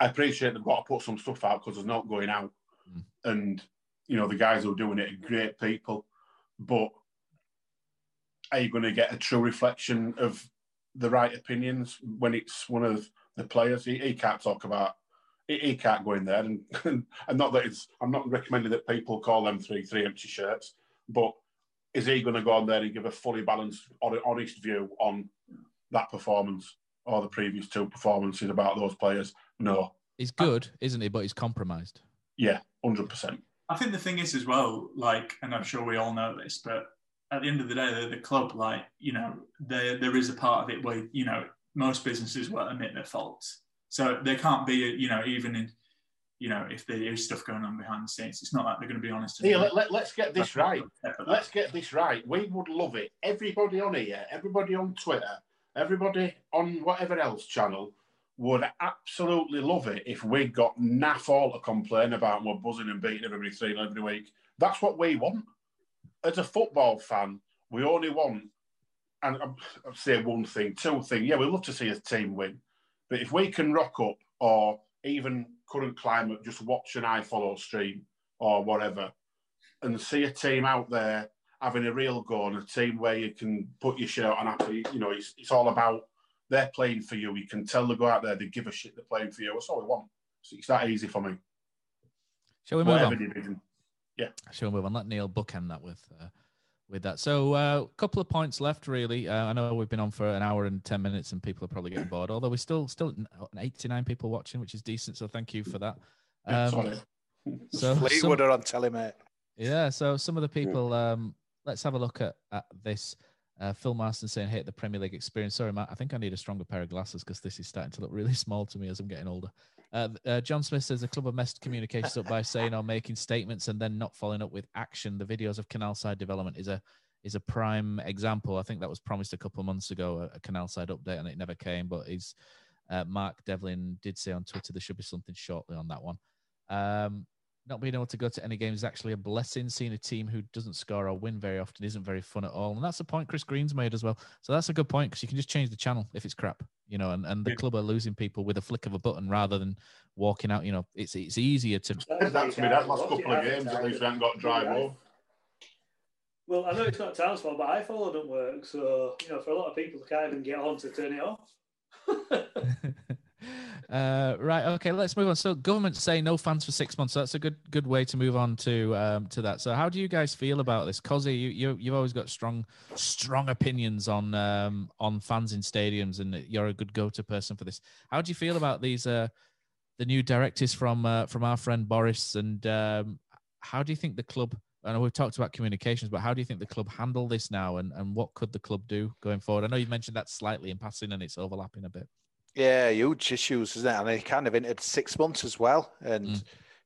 I appreciate they've got to put some stuff out because there's not going out, hmm. and you know the guys who are doing it are great people, but are you going to get a true reflection of the right opinions when it's one of the players? He, he can't talk about. He can't go in there, and, and not that it's. I'm not recommending that people call them three three empty shirts, but is he going to go on there and give a fully balanced, honest view on that performance or the previous two performances about those players? No. He's good, isn't he? But he's compromised. Yeah, hundred percent. I think the thing is as well, like, and I'm sure we all know this, but at the end of the day, the, the club, like, you know, there there is a part of it where you know most businesses will admit their faults, so there can't be, you know, even in, you know, if there is stuff going on behind the scenes, it's not like they're going to be honest. Here, let, let, us get this right. Let's get this right. We would love it. Everybody on here, everybody on Twitter, everybody on whatever else channel would absolutely love it if we got naff all to complain about and we're buzzing and beating everybody 3 every week. That's what we want. As a football fan, we only want, and I'll say one thing, two things. Yeah, we love to see a team win. But if we can rock up or even current climate, just watch an iFollow stream or whatever, and see a team out there having a real go and a team where you can put your shirt on happy, you know, it's, it's all about they're playing for you. You can tell they go out there, they give a shit they're playing for you. That's all we want. It's, it's that easy for me. Shall we move Whatever on? division. Yeah. Shall we move on? Let Neil bookend that with uh, with that. So a uh, couple of points left, really. Uh, I know we've been on for an hour and ten minutes, and people are probably getting bored. Although we're still still eighty nine people watching, which is decent. So thank you for that. Um, so Fleetwood some- are on telly, mate. yeah, so some of the people, um, let's have a look at, at this. Uh, Phil Marston saying, hate the Premier League experience. Sorry, Matt, I think I need a stronger pair of glasses because this is starting to look really small to me as I'm getting older. Uh, uh, John Smith says the club have messed communications up by saying or making statements and then not following up with action. The videos of canal side development is a is a prime example. I think that was promised a couple of months ago, a, a canal side update, and it never came. But he's uh, Mark Devlin did say on Twitter there should be something shortly on that one. Um, not being able to go to any games is actually a blessing. Seeing a team who doesn't score or win very often isn't very fun at all. And that's the point Chris Green's made as well. So that's a good point because you can just change the channel if it's crap, you know, and, and the club are losing people with a flick of a button rather than walking out. You know, it's it's easier to. That to me, that last couple of games, at least we haven't got drive over. Well, I know it's not Town's fault, but I follow don't work. So, you know, for a lot of people, they can't even get on to turn it off. Uh, right. Okay. Let's move on. So, government say no fans for six months. So that's a good good way to move on to um, to that. So, how do you guys feel about this? Cozzy, you, you you've always got strong strong opinions on um, on fans in stadiums, and you're a good go to person for this. How do you feel about these uh, the new directives from uh, from our friend Boris? And um, how do you think the club? I know we've talked about communications, but how do you think the club handle this now, and, and what could the club do going forward? I know you've mentioned that slightly in passing, and it's overlapping a bit. Yeah, huge issues, isn't it? And they kind of entered six months as well. And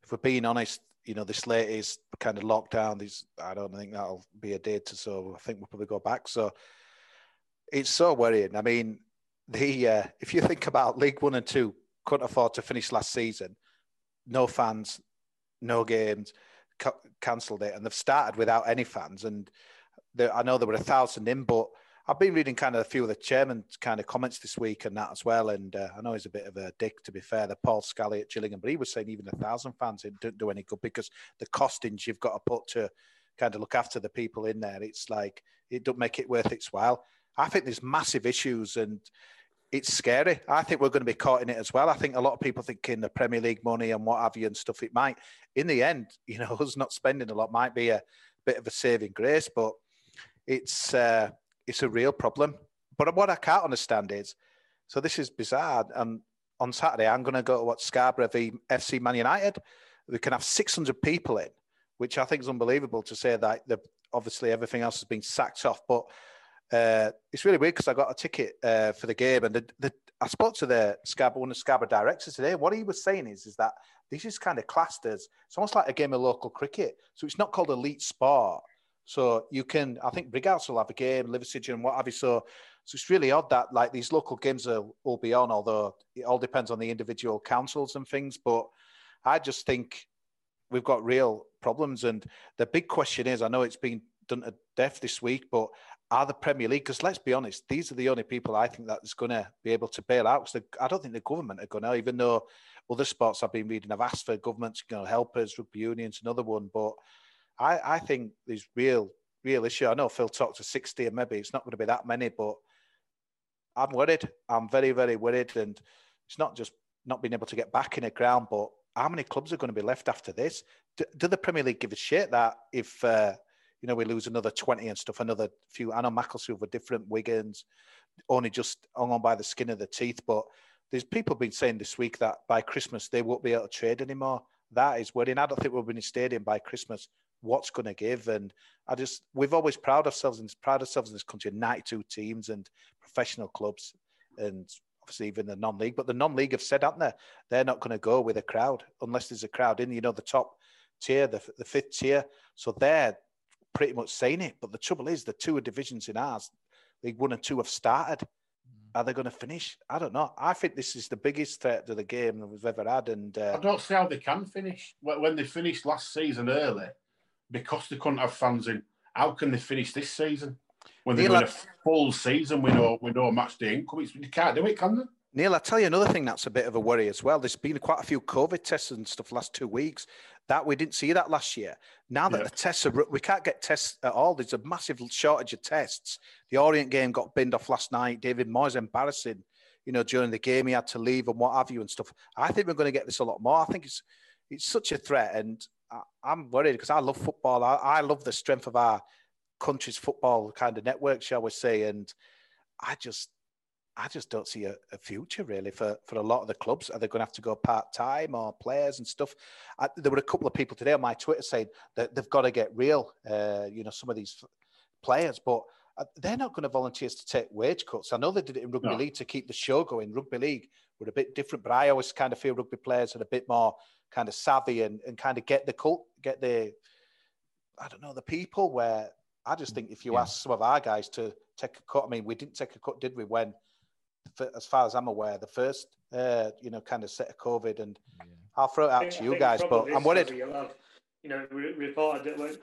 if we're being honest, you know, this latest kind of lockdown, these I don't think that'll be a date, so I think we'll probably go back. So it's so worrying. I mean, the uh, if you think about League One and Two, couldn't afford to finish last season, no fans, no games, ca- cancelled it, and they've started without any fans. And there, I know there were a thousand in, but I've been reading kind of a few of the chairman's kind of comments this week and that as well. And uh, I know he's a bit of a dick, to be fair, the Paul Scally at Gillingham, but he was saying even a thousand fans it didn't do any good because the costings you've got to put to kind of look after the people in there, it's like it don't make it worth its while. I think there's massive issues and it's scary. I think we're going to be caught in it as well. I think a lot of people thinking the Premier League money and what have you and stuff, it might, in the end, you know, us not spending a lot might be a bit of a saving grace, but it's uh, it's a real problem. But what I can't understand is, so this is bizarre. And on Saturday, I'm going to go to watch Scarborough v FC Man United. We can have 600 people in, which I think is unbelievable to say that the, obviously everything else has been sacked off. But uh, it's really weird because I got a ticket uh, for the game, and the, the, I spoke to the Scarborough, one of the Scarborough directors today. What he was saying is, is that this is kind of classed as it's almost like a game of local cricket. So it's not called elite sport. So you can, I think Brighouse will have a game, Liversedge and what have you. So, so it's really odd that like these local games are, will be on, although it all depends on the individual councils and things. But I just think we've got real problems. And the big question is, I know it's been done to death this week, but are the Premier League? Because let's be honest, these are the only people I think that's going to be able to bail out. Because I don't think the government are going to, even though other sports I've been reading have asked for governments, you know, help us, rugby unions, another one. But I, I think there's real, real issue. I know Phil talked to 60 and maybe it's not going to be that many, but I'm worried. I'm very, very worried. And it's not just not being able to get back in the ground, but how many clubs are going to be left after this? Do, do the Premier League give a shit that if uh, you know we lose another twenty and stuff, another few? I know Macclesfield were different, Wigan's only just hung on by the skin of the teeth. But there's people been saying this week that by Christmas they won't be able to trade anymore. That is worrying. I don't think we'll be in a stadium by Christmas. What's going to give? And I just we've always proud ourselves and proud ourselves in this country. 92 teams and professional clubs, and obviously even the non-league, but the non-league have said, haven't they? They're not going to go with a crowd unless there's a crowd in, you know, the top tier, the, the fifth tier. So they're pretty much saying it. But the trouble is, the two divisions in ours, League One and Two have started. Are they going to finish? I don't know. I think this is the biggest threat to the game that we've ever had. And uh, I don't see how they can finish when they finished last season early because they couldn't have fans in. How can they finish this season? when they win a full season with no with no match day income. You can't do it, can they? Neil, I'll tell you another thing that's a bit of a worry as well. There's been quite a few COVID tests and stuff last two weeks. That we didn't see that last year. Now that yeah. the tests are, we can't get tests at all. There's a massive shortage of tests. The Orient game got binned off last night. David Moyes embarrassing, you know, during the game he had to leave and what have you and stuff. I think we're going to get this a lot more. I think it's it's such a threat, and I, am worried because I love football. I, I love the strength of our country's football kind of network, shall we say? And I just, I just don't see a, a, future really for, for a lot of the clubs. Are they going to have to go part time or players and stuff? I, there were a couple of people today on my Twitter saying that they've got to get real. Uh, you know, some of these players, but uh, they're not going to volunteer to take wage cuts. I know they did it in rugby no. league to keep the show going. Rugby league were a bit different, but I always kind of feel rugby players are a bit more kind of savvy and, and kind of get the cult, get the, I don't know, the people where I just think if you yeah. ask some of our guys to take a cut, I mean, we didn't take a cut, did we? When, as far as I'm aware, the first, uh, you know, kind of set of COVID, and yeah. I'll throw it out to you guys, but I'm worried. Have, you know, reported that when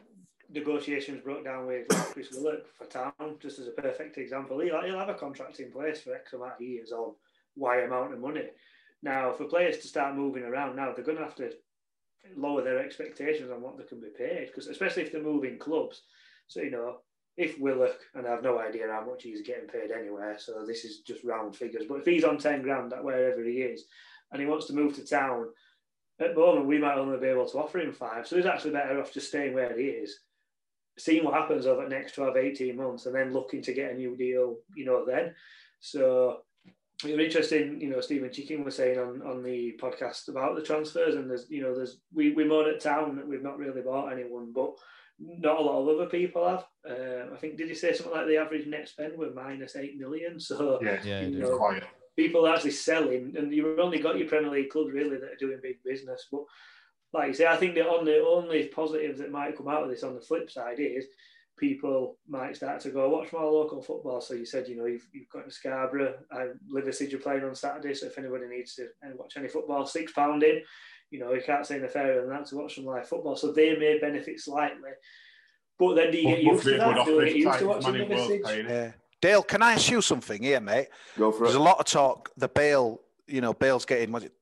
negotiations broke down with Chris Willock for town, just as a perfect example, he'll, he'll have a contract in place for X amount of years on Y amount of money. Now, for players to start moving around now, they're going to have to lower their expectations on what they can be paid, because especially if they're moving clubs so, you know, if Willock, and I have no idea how much he's getting paid anywhere, so this is just round figures, but if he's on 10 grand at wherever he is and he wants to move to town, at the moment we might only be able to offer him five. So he's actually better off just staying where he is, seeing what happens over the next 12, 18 months, and then looking to get a new deal, you know, then. So you're interested you know, Stephen Chicken was saying on, on the podcast about the transfers, and there's, you know, there's we, we moan at town that we've not really bought anyone, but not a lot of other people have. Uh, I think did you say something like the average net spend were minus eight million? So yeah, yeah, you know, people are actually selling, and you've only got your Premier League clubs really that are doing big business. But like you say, I think the only only positives that might come out of this on the flip side is people might start to go watch more local football. So you said, you know, you've, you've got in Scarborough, I Liversedge are playing on Saturday. So if anybody needs to uh, watch any football, six pound in you know, you can't say anything fairer than that to watch some live football. So they may benefit slightly. But then do you get used to that? Do you get used to watching the? Yeah. Dale, can I ask you something here, mate? Go for There's it. a lot of talk. The bail, you know, Bale's getting was it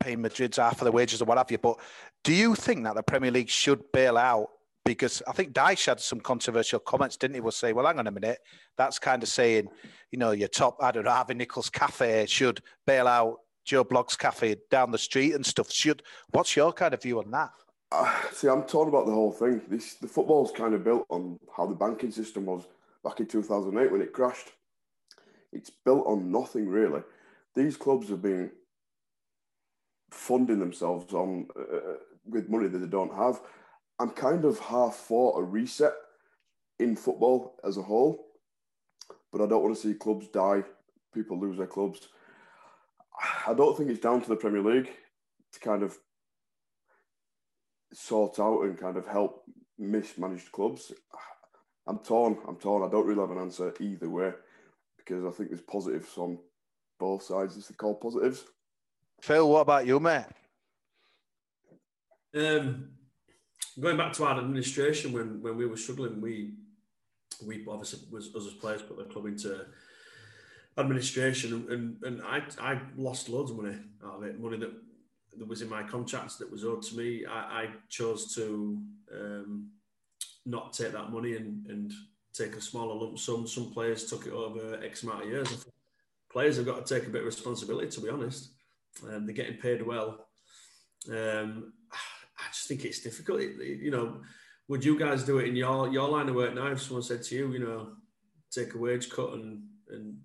paying Madrid's half of the wages or what have you. But do you think that the Premier League should bail out? Because I think Dyche had some controversial comments, didn't he? Was say, well, hang on a minute, that's kind of saying, you know, your top, I don't know, Harvey Nichols Cafe should bail out Joe Blogg's cafe down the street and stuff. Should what's your kind of view on that? Uh, see, I'm torn about the whole thing. This the football's kind of built on how the banking system was back in 2008 when it crashed. It's built on nothing really. These clubs have been funding themselves on uh, uh with money that they don't have. I'm kind of half for a reset in football as a whole, but I don't want to see clubs die, people lose their clubs. I don't think it's down to the Premier League to kind of sort out and kind of help mismanaged clubs. I'm torn. I'm torn. I don't really have an answer either way because I think there's positives on both sides. It's called positives. Phil, what about you, mate? Um, going back to our administration, when when we were struggling, we we obviously was us as players put the club into administration, and and I I lost loads of money out of it, money that that was in my contracts that was owed to me. I, I chose to um, not take that money and and take a smaller lump sum. Some players took it over X amount of years. Players have got to take a bit of responsibility, to be honest. Um, they're getting paid well. Um, I just think it's difficult. It, you know, would you guys do it in your your line of work now? If someone said to you, you know, take a wage cut and and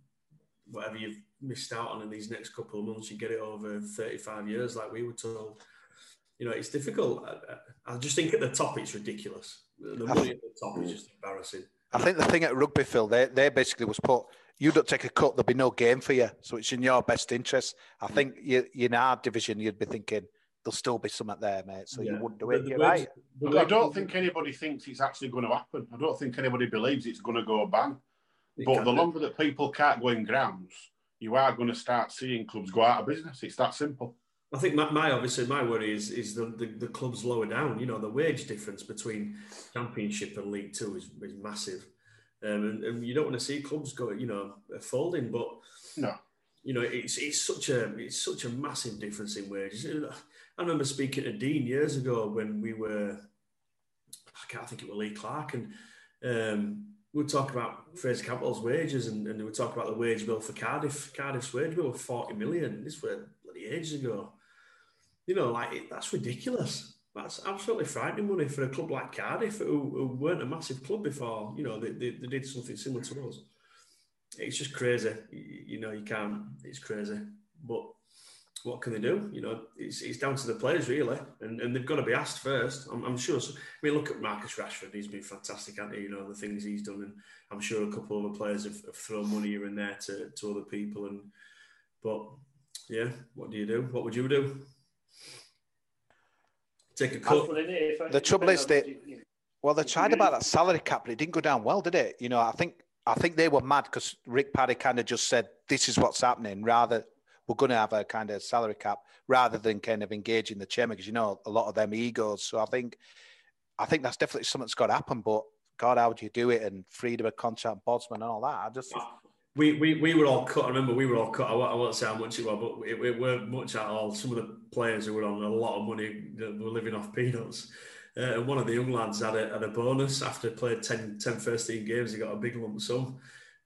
whatever you've missed out on in these next couple of months, you get it over 35 years, like we were told. You know, it's difficult. I, I just think at the top it's ridiculous. The money at the top is just embarrassing. I think the thing at rugby, Phil, they, they basically was put, you don't take a cut, there'll be no game for you. So it's in your best interest. I mm. think you, in our division, you'd be thinking, there'll still be something there, mate. So yeah. you wouldn't do it. You're right. I don't think anybody thinks it's actually going to happen. I don't think anybody believes it's going to go bang. It but the longer that people can't go in grounds, you are going to start seeing clubs go out of business. It's that simple. I think my, my obviously my worry is is the, the, the, clubs lower down. You know, the wage difference between Championship and League Two is, is massive, um, and, and, you don't want to see clubs go, you know, folding. But no, you know, it's it's such a it's such a massive difference in wages. I remember speaking to Dean years ago when we were, I can't think it was Lee Clark, and um, we were talking about Fraizer Campbell's wages, and, and we were talking about the wage bill for Cardiff. Cardiff's wage bill was forty million. This was bloody ages ago. You know, like that's ridiculous. That's absolutely frightening money for a club like Cardiff, who, who weren't a massive club before. You know, they, they, they did something similar to us. It's just crazy. You, you know, you can't. It's crazy, but what can they do? You know, it's, it's down to the players really, and, and they've got to be asked first. I'm, I'm sure. So, I mean, look at Marcus Rashford; he's been fantastic, hasn't he? You know the things he's done, and I'm sure a couple of other players have, have thrown money here and there to, to other people. And but yeah, what do you do? What would you do? Take a cut. The trouble is that well, they tried about that salary cap, but it didn't go down well, did it? You know, I think I think they were mad because Rick Parry kind of just said, "This is what's happening," rather we're going to have a kind of salary cap rather than kind of engaging the chairman because you know a lot of them egos. So I think I think that's definitely something that's got to happen. But God, how would you do it and freedom of contract, Bosman and all that? I just we, we, we were all cut. I remember we were all cut. I won't, I won't say how much it was, but it, it weren't much at all. Some of the players who were on a lot of money were living off peanuts. Uh, and one of the young lads had a, had a bonus after played 10, 10 first team games. He got a big lump sum.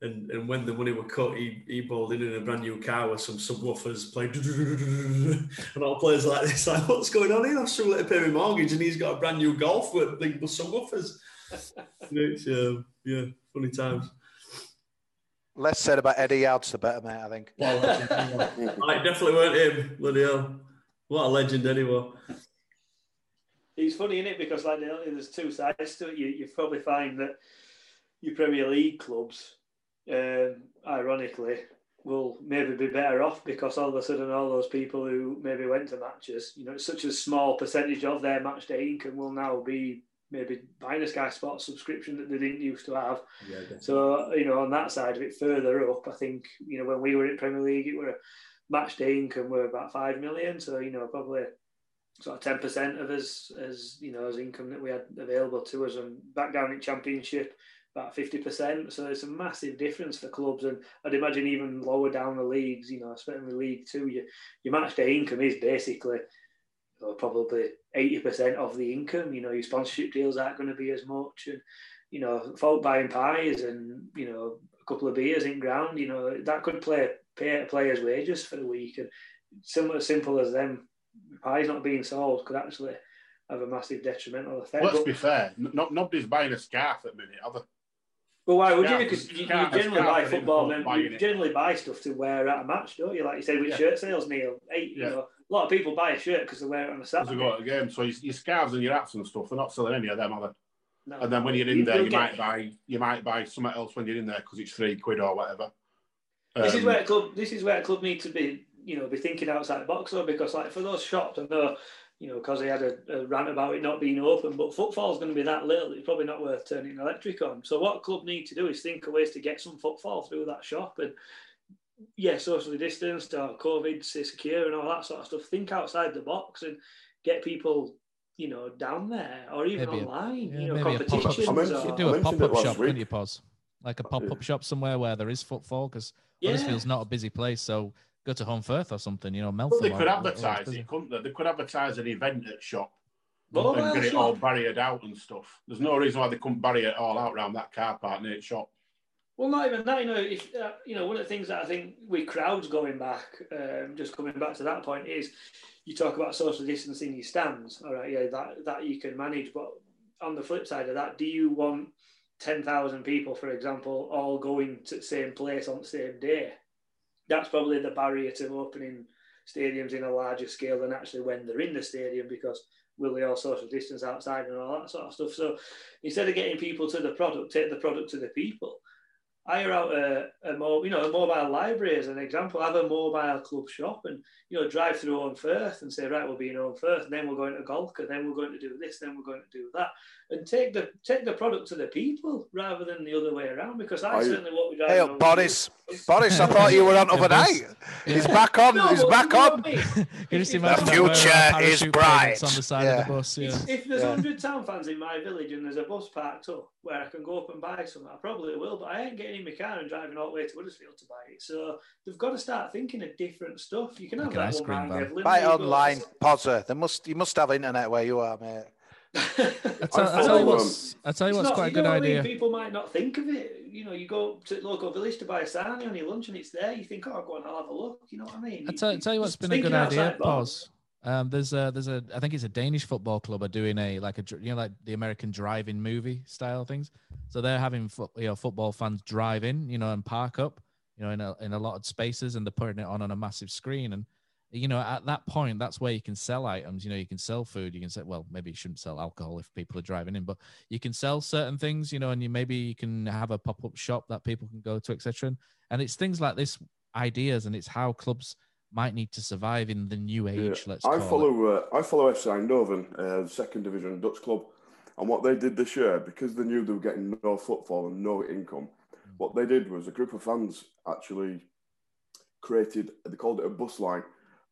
And, and when the money were cut, he, he bowled in in a brand new car with some subwoofers playing and all players like this. Like, what's going on here? I'm struggling to pay my mortgage, and he's got a brand new golf with big subwoofers. it's, uh, yeah, funny times. Less said about Eddie Youds, the better, mate, I think. Well, I definitely weren't him. Bloody hell. What a legend, anyway. It's funny, isn't it? Because like there's two sides to it. You, you probably find that your Premier League clubs um, ironically, will maybe be better off because all of a sudden all those people who maybe went to matches, you know, such a small percentage of their match day income will now be maybe buying a Sky Sports subscription that they didn't used to have. Yeah, so, you know, on that side of it, further up, I think, you know, when we were in Premier League, it were match day income were about five million. So, you know, probably sort of ten percent of us as you know as income that we had available to us and back down in championship about 50%. So it's a massive difference for clubs. And I'd imagine even lower down the leagues, you know, especially in League Two, your, your match day income is basically or probably 80% of the income. You know, your sponsorship deals aren't going to be as much. And, you know, folk buying pies and, you know, a couple of beers in ground, you know, that could play pay a players' wages for the week. And similar simple as them, pies not being sold could actually have a massive detrimental effect. Let's be fair, not, nobody's buying a scarf at the minute, are they? Well, why would you? Because you, you, generally buy football, and you generally buy stuff to wear at a match, don't you? Like you said with yeah. shirt sales, Neil. Eight, yeah. you know, a lot of people buy a shirt because they wear it on a Saturday. Because go to a game, so your, your scarves and your hats and stuff, they're not selling any of them, are they? No, and then when you're in there, you might buy you might buy something else when you're in there because it's three quid or whatever. This um, is where club this is where a club need to be, you know, be thinking outside the box though, because like for those shops, I know you know, because he had a, a, rant about it not being open. But footfall's going to be that little, it's probably not worth turning an electric on. So what club need to do is think of ways to get some footfall through that shop and yeah, socially distanced or COVID secure and all that sort of stuff. Think outside the box and get people, you know, down there or even maybe online. A, yeah, you know, competitions. You do a pop up shop, can you, pause? Like a pop up shop somewhere where there is footfall because yeah. Huddersfield's not a busy place, so go to Holmfirth or something, you know, Meltham. Well, they could advertise it, couldn't they? They could advertise an event at shop oh, and get it all barriered out and stuff. There's no reason why they couldn't bury it all out around that car park near the shop. Well, not even that. You know, if uh, you know, one of the things that I think with crowds going back, um, just coming back to that point, is you talk about social distancing your stands. All right, yeah, that that you can manage. But on the flip side of that, do you want ten thousand people, for example, all going to the same place on the same day? That's probably the barrier to opening stadiums in a larger scale than actually when they're in the stadium because will they all social distance outside and all that sort of stuff. So instead of getting people to the product, take the product to the people hire out a, a you know a mobile library as an example. Have a mobile club shop and you know drive through Holmfirth and say right we'll be in Holmfirth, and then we're going to Golcar, then we're going to do this, then we're going to do that, and take the take the product to the people rather than the other way around. Because I certainly what we're Hey, Boris, Boris, I thought you were on overnight. Yeah. He's back on. No, he's back on. the future is bright. On the side yeah. of the bus. Yeah. If, if there's hundred town fans in my village and there's a bus parked up where I can go up and buy some, I probably will. But I ain't getting in my car and driving all the way to Huddersfield to buy it. So they've got to start thinking of different stuff. You can have that one man Buy it online, Pozza. They must. You must have internet where you are, mate. I tell, I tell you what's, I tell you what's not, quite a good idea. I mean? People might not think of it. You know, you go to the local village to buy a sarnie on your lunch and it's there. You think, oh, I'll go on, I'll have a look. You know what I mean? I tell, tell you what's been a good idea. Pause. Um, there's a there's a I think it's a Danish football club are doing a like a you know like the American drive-in movie style things. So they're having fo- you know football fans drive in, you know, and park up, you know, in a in a lot of spaces, and they're putting it on on a massive screen. And you know, at that point, that's where you can sell items. You know, you can sell food. You can say, well, maybe you shouldn't sell alcohol if people are driving in, but you can sell certain things. You know, and you maybe you can have a pop up shop that people can go to, etc. And it's things like this ideas, and it's how clubs might need to survive in the new age. Yeah. Let's. I follow. Uh, I follow FC Eindhoven, uh, second division Dutch club, and what they did this year because they knew they were getting no footfall and no income. Mm. What they did was a group of fans actually created. They called it a bus line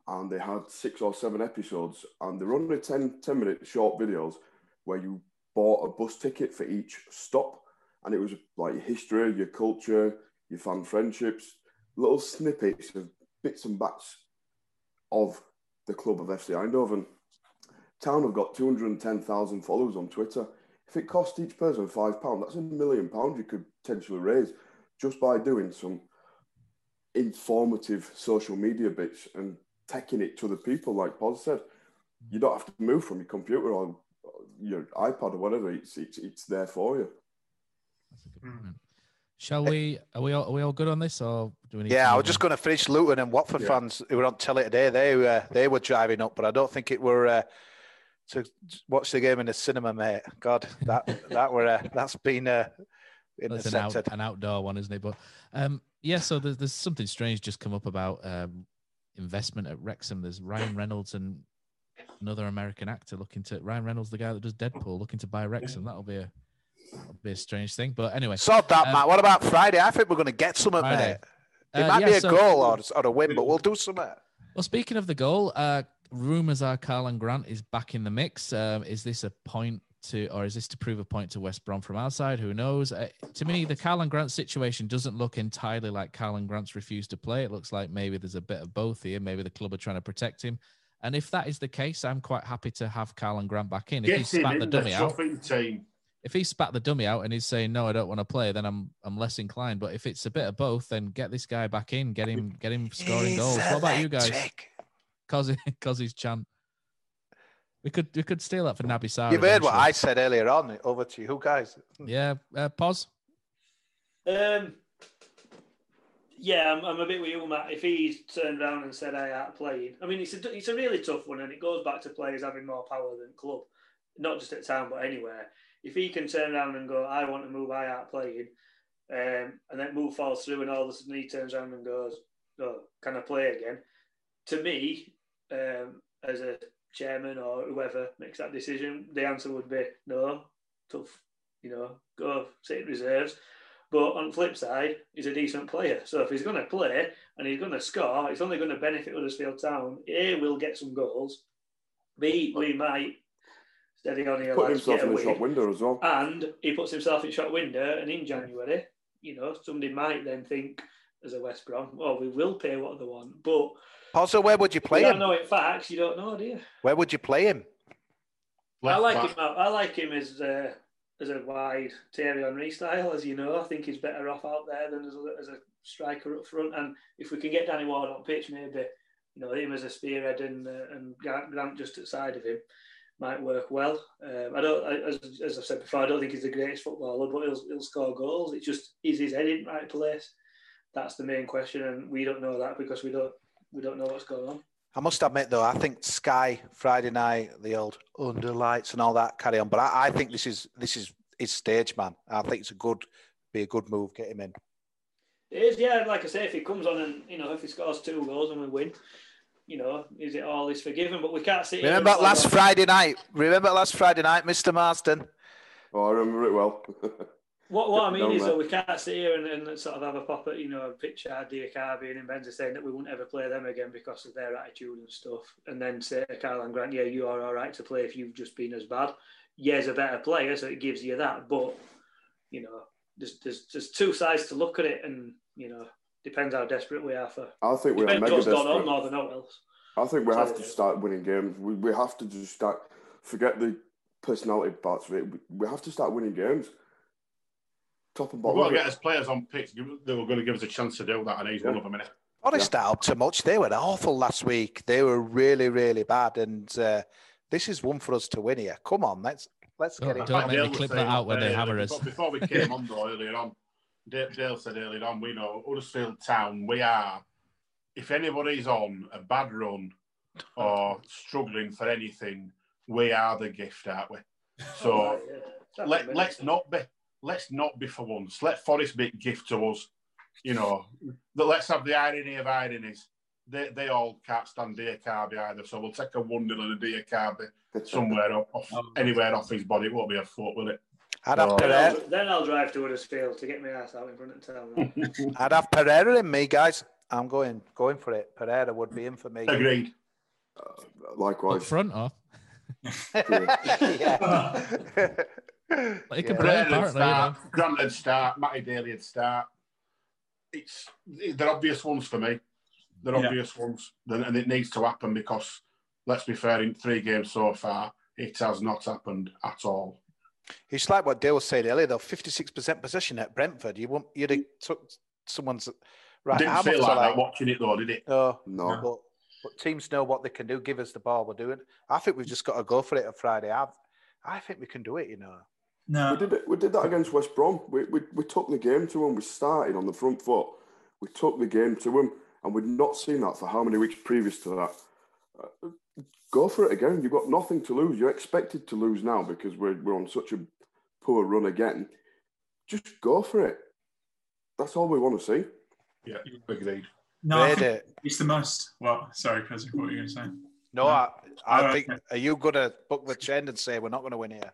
and they had six or seven episodes, and they were only 10, 10 minute short videos where you bought a bus ticket for each stop, and it was like your history, your culture, your fan friendships, little snippets of bits and bats of the club of FC Eindhoven. Town have got 210,000 followers on Twitter. If it cost each person £5, that's a million pounds you could potentially raise just by doing some informative social media bits and taking it to the people, like Paul said. You don't have to move from your computer or your iPad or whatever. It's it's, it's there for you. That's a good point. Shall we? Are we all, are we all good on this, or do we need? Yeah, I was just going to finish Luton and Watford yeah. fans who were on telly today. They uh, they were driving up, but I don't think it were uh, to watch the game in the cinema, mate. God, that that were uh, that's been uh, that's an, out, an outdoor one, isn't it? But um, yeah, so there's, there's something strange just come up about um, investment at Wrexham. There's Ryan Reynolds and another American actor looking to Ryan Reynolds, the guy that does Deadpool, looking to buy Wrexham. That'll be a that'll be a strange thing. But anyway, sod that, um, Matt. What about Friday? I think we're going to get something, Friday. mate. It uh, might yeah, be a so, goal or, or a win, but we'll do something. Well, speaking of the goal, uh, rumors are Karlan Grant is back in the mix. Um, is this a point to, or is this to prove a point to West Brom from outside? Who knows? Uh, to me, the Karlan Grant situation doesn't look entirely like Karlan Grant's refused to play. It looks like maybe there's a bit of both here. Maybe the club are trying to protect him. And if that is the case, I'm quite happy to have Karlan Grant back in. If he spat the dummy out, team. if he spat the dummy out and he's saying no, I don't want to play, then I'm I'm less inclined. But if it's a bit of both, then get this guy back in, get him get him scoring he's goals. What about you guys? Cause cause he's champ. We could we could steal that for Naby Sarr. You've heard what I said earlier on. Over to you, who guys? Yeah, uh, pause. Um, yeah, I'm, I'm a bit with you, Matt. If he's turned around and said I ain't playing, I mean, it's a it's a really tough one, and it goes back to players having more power than club, not just at town but anywhere. If he can turn around and go, I want to move, I ain't playing, um, and that move falls through, and all of a sudden he turns around and goes, "Oh, can I play again?" To me, um, as a chairman or whoever makes that decision, the answer would be no, tough, you know, go sit in reserves. But on the flip side, he's a decent player. So if he's going to play and he's going to score, it's only going to benefit Huddersfield Town. A, we'll get some goals. B, we might steady on here. Put himself in the shop window as well. And he puts himself in shot window. And in January, you know, somebody might then think, as a West Brom, well, we will pay what they want. But also, where would you play you him? don't know it facts. You don't know, do you? Where would you play him? I like back. him. I like him as uh, as a wide Thierry Henry style, as you know. I think he's better off out there than as a, as a striker up front. And if we can get Danny Ward on pitch, maybe you know him as a spearhead and uh, and Grant, Grant just outside of him might work well. Um, I don't, I, as, as I've said before, I don't think he's the greatest footballer, but he'll, he'll score goals. It's just is his head in the right place? That's the main question, and we don't know that because we don't we don't know what's going on. I must admit, though, I think Sky Friday night, the old under lights and all that carry on. But I, I think this is this is his stage, man. I think it's a good, be a good move. Get him in. It is, yeah. Like I say, if he comes on and you know if he scores two goals and we win, you know, is it all is forgiven? But we can't sit. here Remember and last Friday night? Remember last Friday night, Mister Marston? Oh, I remember it well. What, what I mean is that we can't sit here and, and sort of have a pop at, you know, Pritchard, Diakhaby and Mbenza saying that we won't ever play them again because of their attitude and stuff. And then say to Karlan Grant, yeah, you are all right to play if you've just been as bad. Ye's a better player, so it gives you that. But, you know, there's, there's, there's two sides to look at it and, you know, depends how desperate we are for. I think we are depends mega going on more than else. I think we So- have to start winning games. We, we have to just start, forget the personality parts of it. We, we have to start winning games. Top and We've bottom. got to get us players on pitch give- that were going to give us a chance to do that, and he's one of them, innit? Honest, that up too much. They were awful last week. They were really, really bad, and uh, this is one for us to win here. Come on, let's let's get it. Don't make Dale me clip that out when they earlier- hammer us. Before, before we came on though earlier on, Dale, Dale said earlier on, we know Huddersfield Town. We are. If anybody's on a bad run or struggling for anything, we are the gift, aren't we? So let, let's not be. Let's not be for once. Let Forest be a gift to us. You know, but let's have the irony of ironies. They, they all can't stand Diakhaby either, so we'll take a one nil and a Diakhaby somewhere off, off anywhere off his body. It won't be a foot, will it? I'd have So- Then Pereira. I'll, then I'll drive to Huddersfield to get my ass out in front of town. I'd have Pereira in me, guys. I'm going going for it. Pereira would be in for me. Agreed. Uh, likewise. Up front, or yeah. He can Yeah. play, Brandon apparently. you start, know. Grant would start, Matty Daly would start. It's they're obvious ones for me. They're Yeah. obvious ones, and and it needs to happen because let's be fair. In three games so far, it has not happened at all. It's like what Dale was saying earlier, though. Fifty-six percent possession at Brentford. You won't. You'd have took someone's right. Didn't feel much like are that watching it though, did it? No, No. But, but teams know what they can do. Give us the ball. We're doing. I think we've just got to go for it on Friday. I, I think we can do it. You know. No, We did it, we did that against West Brom. We, we, we took the game to them. We started on the front foot. We took the game to them, and we'd not seen that for how many weeks previous to that. Uh, go for it again. You've got nothing to lose. You're expected to lose now because we're, we're on such a poor run again. Just go for it. That's all we want to see. Yeah, you agreed. no, I think it. it's the most. Well, sorry, Chris, what were you going to say? No, I, I Oh, think. okay. Are you going to book the trend and say we're not going to win here?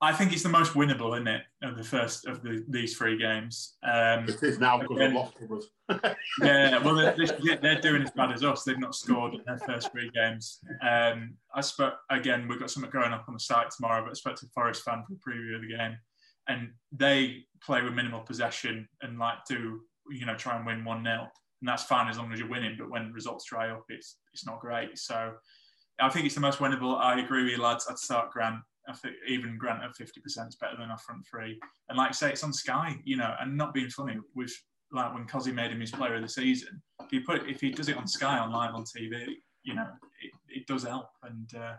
I think it's the most winnable, isn't it, of the first of the, these three games. Um, It is now because again- we've lost to us. yeah, well, they're, they're- doing as bad as us. They've not scored in their first three games. Um, I spoke again. We've got something going up on the site tomorrow, but I spoke to a Forest fan for a preview of the game, and they play with minimal possession and like do you know try and win one 0 and that's fine as long as you're winning. But when results dry up, it's it's not great. So I think it's the most winnable. I agree with you, lads. I'd start Grant. I think even Grant at fifty percent is better than our front three. And like I say, it's on Sky, you know, and not being funny with like when Cozzy made him his player of the season. If he put if he does it on Sky on live on TV, you know, it, it does help. And uh,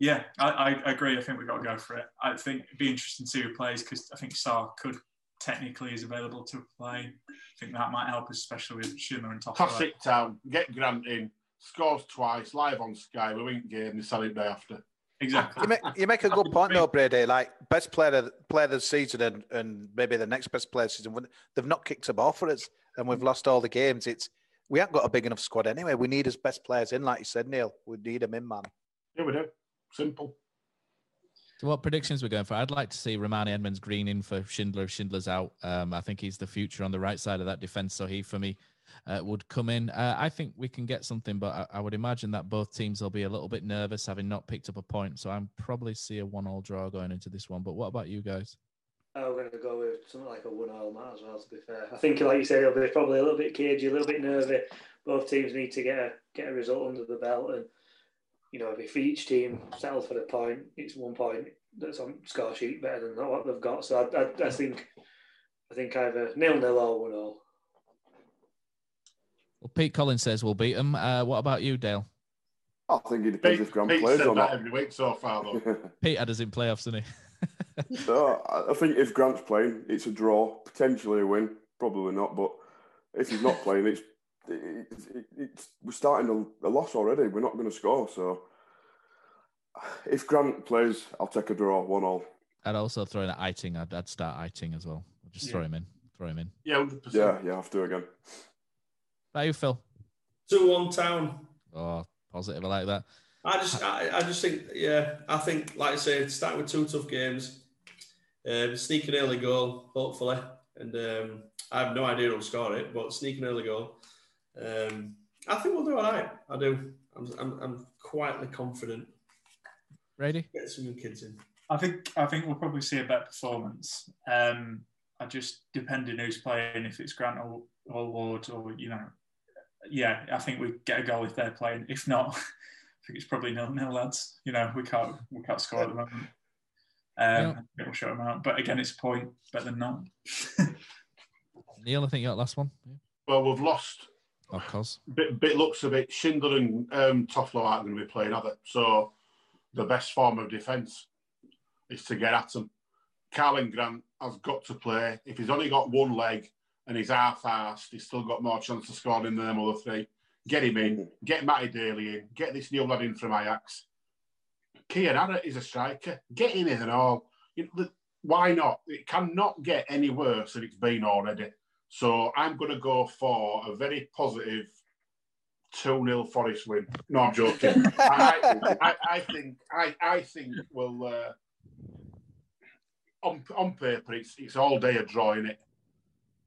yeah, I, I, agree. I think we've got to go for it. I think it'd be interesting to see who plays because I think Sarr could technically is available to play. I think that might help, especially with Schumer and Toffolo. Classic town. Get Grant in. Scores twice. Live on Sky. We win game. They sell it day after. Exactly. You make, you make a good point though, Brady. Like best player of, player of the season and, and maybe the next best player season. when- They've not kicked a ball for us, and we've lost all the games. It's we haven't got a big enough squad anyway. We need his best players in, like you said, Neil. We need them in, man. Yeah, we do. Simple. So what predictions we're going for? I'd like to see Rarmani Edmonds Green in for Schindler if Schindler's out. Um, I think he's the future on the right side of that defence. So he, for me, uh, would come in. Uh, I think we can get something, but I, I, would imagine that both teams will be a little bit nervous having not picked up a point. So I'm probably see a one-all draw going into this one. But what about you guys? I'm going to go with something like a one-all mat as well. To be fair, I think, like you said, it'll be probably a little bit cagey, a little bit nervy. Both teams need to get a get a result under the belt, and you know, if each team settles for the point, it's one point that's on score sheet better than what they've got. So I, I, I think I think either nil nil or one all. Well, Pete Collins says we'll beat them. Uh, what about you, Dale? I think it depends Pete, if Grant Pete plays said or that every week so far, though. Pete had us in playoffs, didn't he? no, I I think if Grant's playing, it's a draw, potentially a win, probably not. But if he's not playing, it's it's, it, it's we're starting a, a loss already. We're not going to score. So if Grant plays, I'll take a draw, one all. I'd also throw in an Eiting. I'd, I'd start Eiting as well. Just Yeah. throw him in. Throw him in. Yeah, hundred Yeah, percent. yeah, I have to again. How you, Phil? Two one town. Oh, positive. I like that. I just, I, I just think, yeah, I think, like I say, start with two tough games, um, sneak an early goal, hopefully, and um, I have no idea who'll score it, but sneak an early goal. Um, I think we'll do all right. I do. I'm, I'm, I'm quietly confident. Ready? Get some young kids in. I think I think we'll probably see a better performance. Um, I just depending who's playing, if it's Grant or, or Ward or you know, yeah, I think we get a goal if they're playing. If not, I think it's probably nil nil lads. You know, we can't we can't score at the moment. Um, It'll shut them out, but again, it's a point better than none. Neil, I think you got last one. Well, we've lost. Of course. Bit, bit looks a bit. Schindler and um, Toffolo aren't going to be playing, are they? So the best form of defence is to get at them. Karlan Grant has got to play. If he's only got one leg and he's half-assed, he's still got more chance of scoring than them other three. Get him in. Get Matty Daly in. Get this new lad in from Ajax. Kian Harratt is a striker. Get him in and all. You know, the- why not? It cannot get any worse than it's been already. So I'm going to go for a very positive 2 0 Forest win. No, I'm joking. I, I, I think I, I think we'll. Uh, on, on paper, it's, it's all day a draw in it.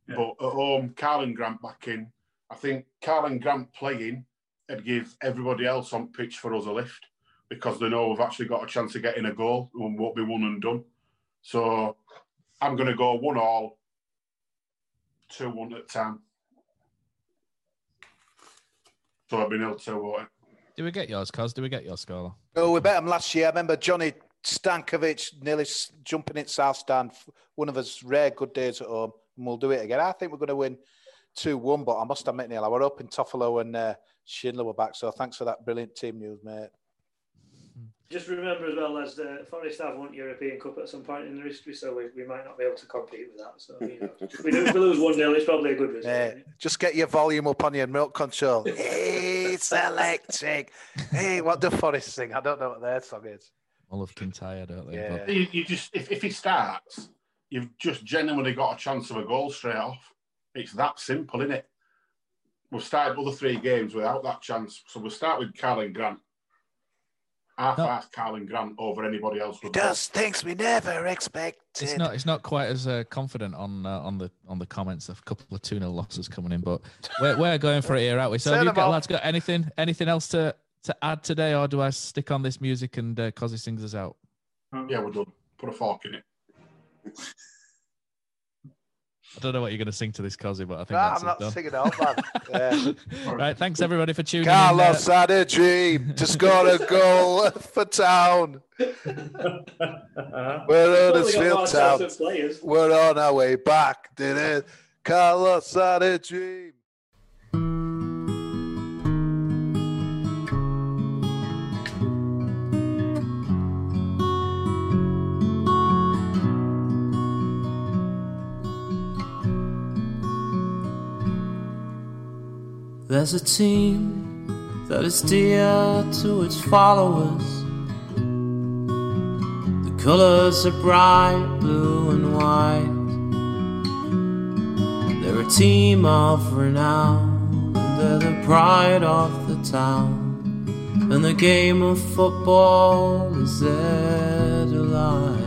But at home, Karlan Grant back in. I think Karlan Grant playing would give everybody else on pitch for us a lift because they know we've actually got a chance of getting a goal and won't be one and done. So I'm going to go one all, two one at time. So I've been able to vote it. Do we get yours, Cos? Do we get your score? Oh, we bet them last year. I remember Johnny Stankovic nearly jumping in South Stand. One of his rare good days at home, and we'll do it again. I think we're going to win two one. But I must admit, Neil, I were up in Toffolo and uh, Schindler were back. So thanks for that brilliant team news, mate. Just remember as well as the Forest have won European Cup at some point in their history, so we, we might not be able to compete with that. So you know, if we, do, if we lose one 0 it's probably a good result. Uh, just get your volume up on your milk control. it's electric. Hey, what do Forest sing? I don't know what their song is. Mull of Kintyre, don't they? Yeah. But- You, you just if, if he starts, you've just genuinely got a chance of a goal straight off. It's that simple, isn't it? We've started other three games without that chance, so we'll start with Karlan Grant. Half-assed Karlan Grant over anybody else. He does things we never expected. It's not. It's not quite as uh, confident on uh, on the on the comments. Of a couple of two 0 losses coming in, but we're, we're going for it here, aren't we? So Turn have you got off. lads got anything anything else to to add today, or do I stick on this music and uh, Cosy sings us out? Yeah, we're done. Put a fork in it. I don't know what you're going to sing to this, Cosy, but I think Nah, that's I'm not done. singing out, man. Yeah. right, thanks everybody for tuning in. Carlos had a dream to score a goal for town. We're Well, we got Huddersfield Town. We're on our way back. Did it? Carlos had a dream. There's a team that is dear to its followers. The colors are bright blue and white. They're a team of renown, they're the pride of the town. And the game of football is their delight.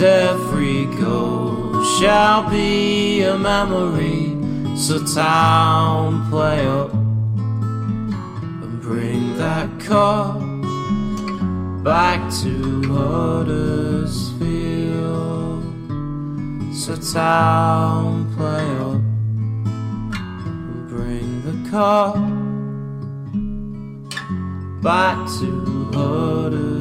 and every goal shall be a memory. So, town, play up and bring that cup back to Huddersfield. So town play up and bring the cup back to Huddersfield.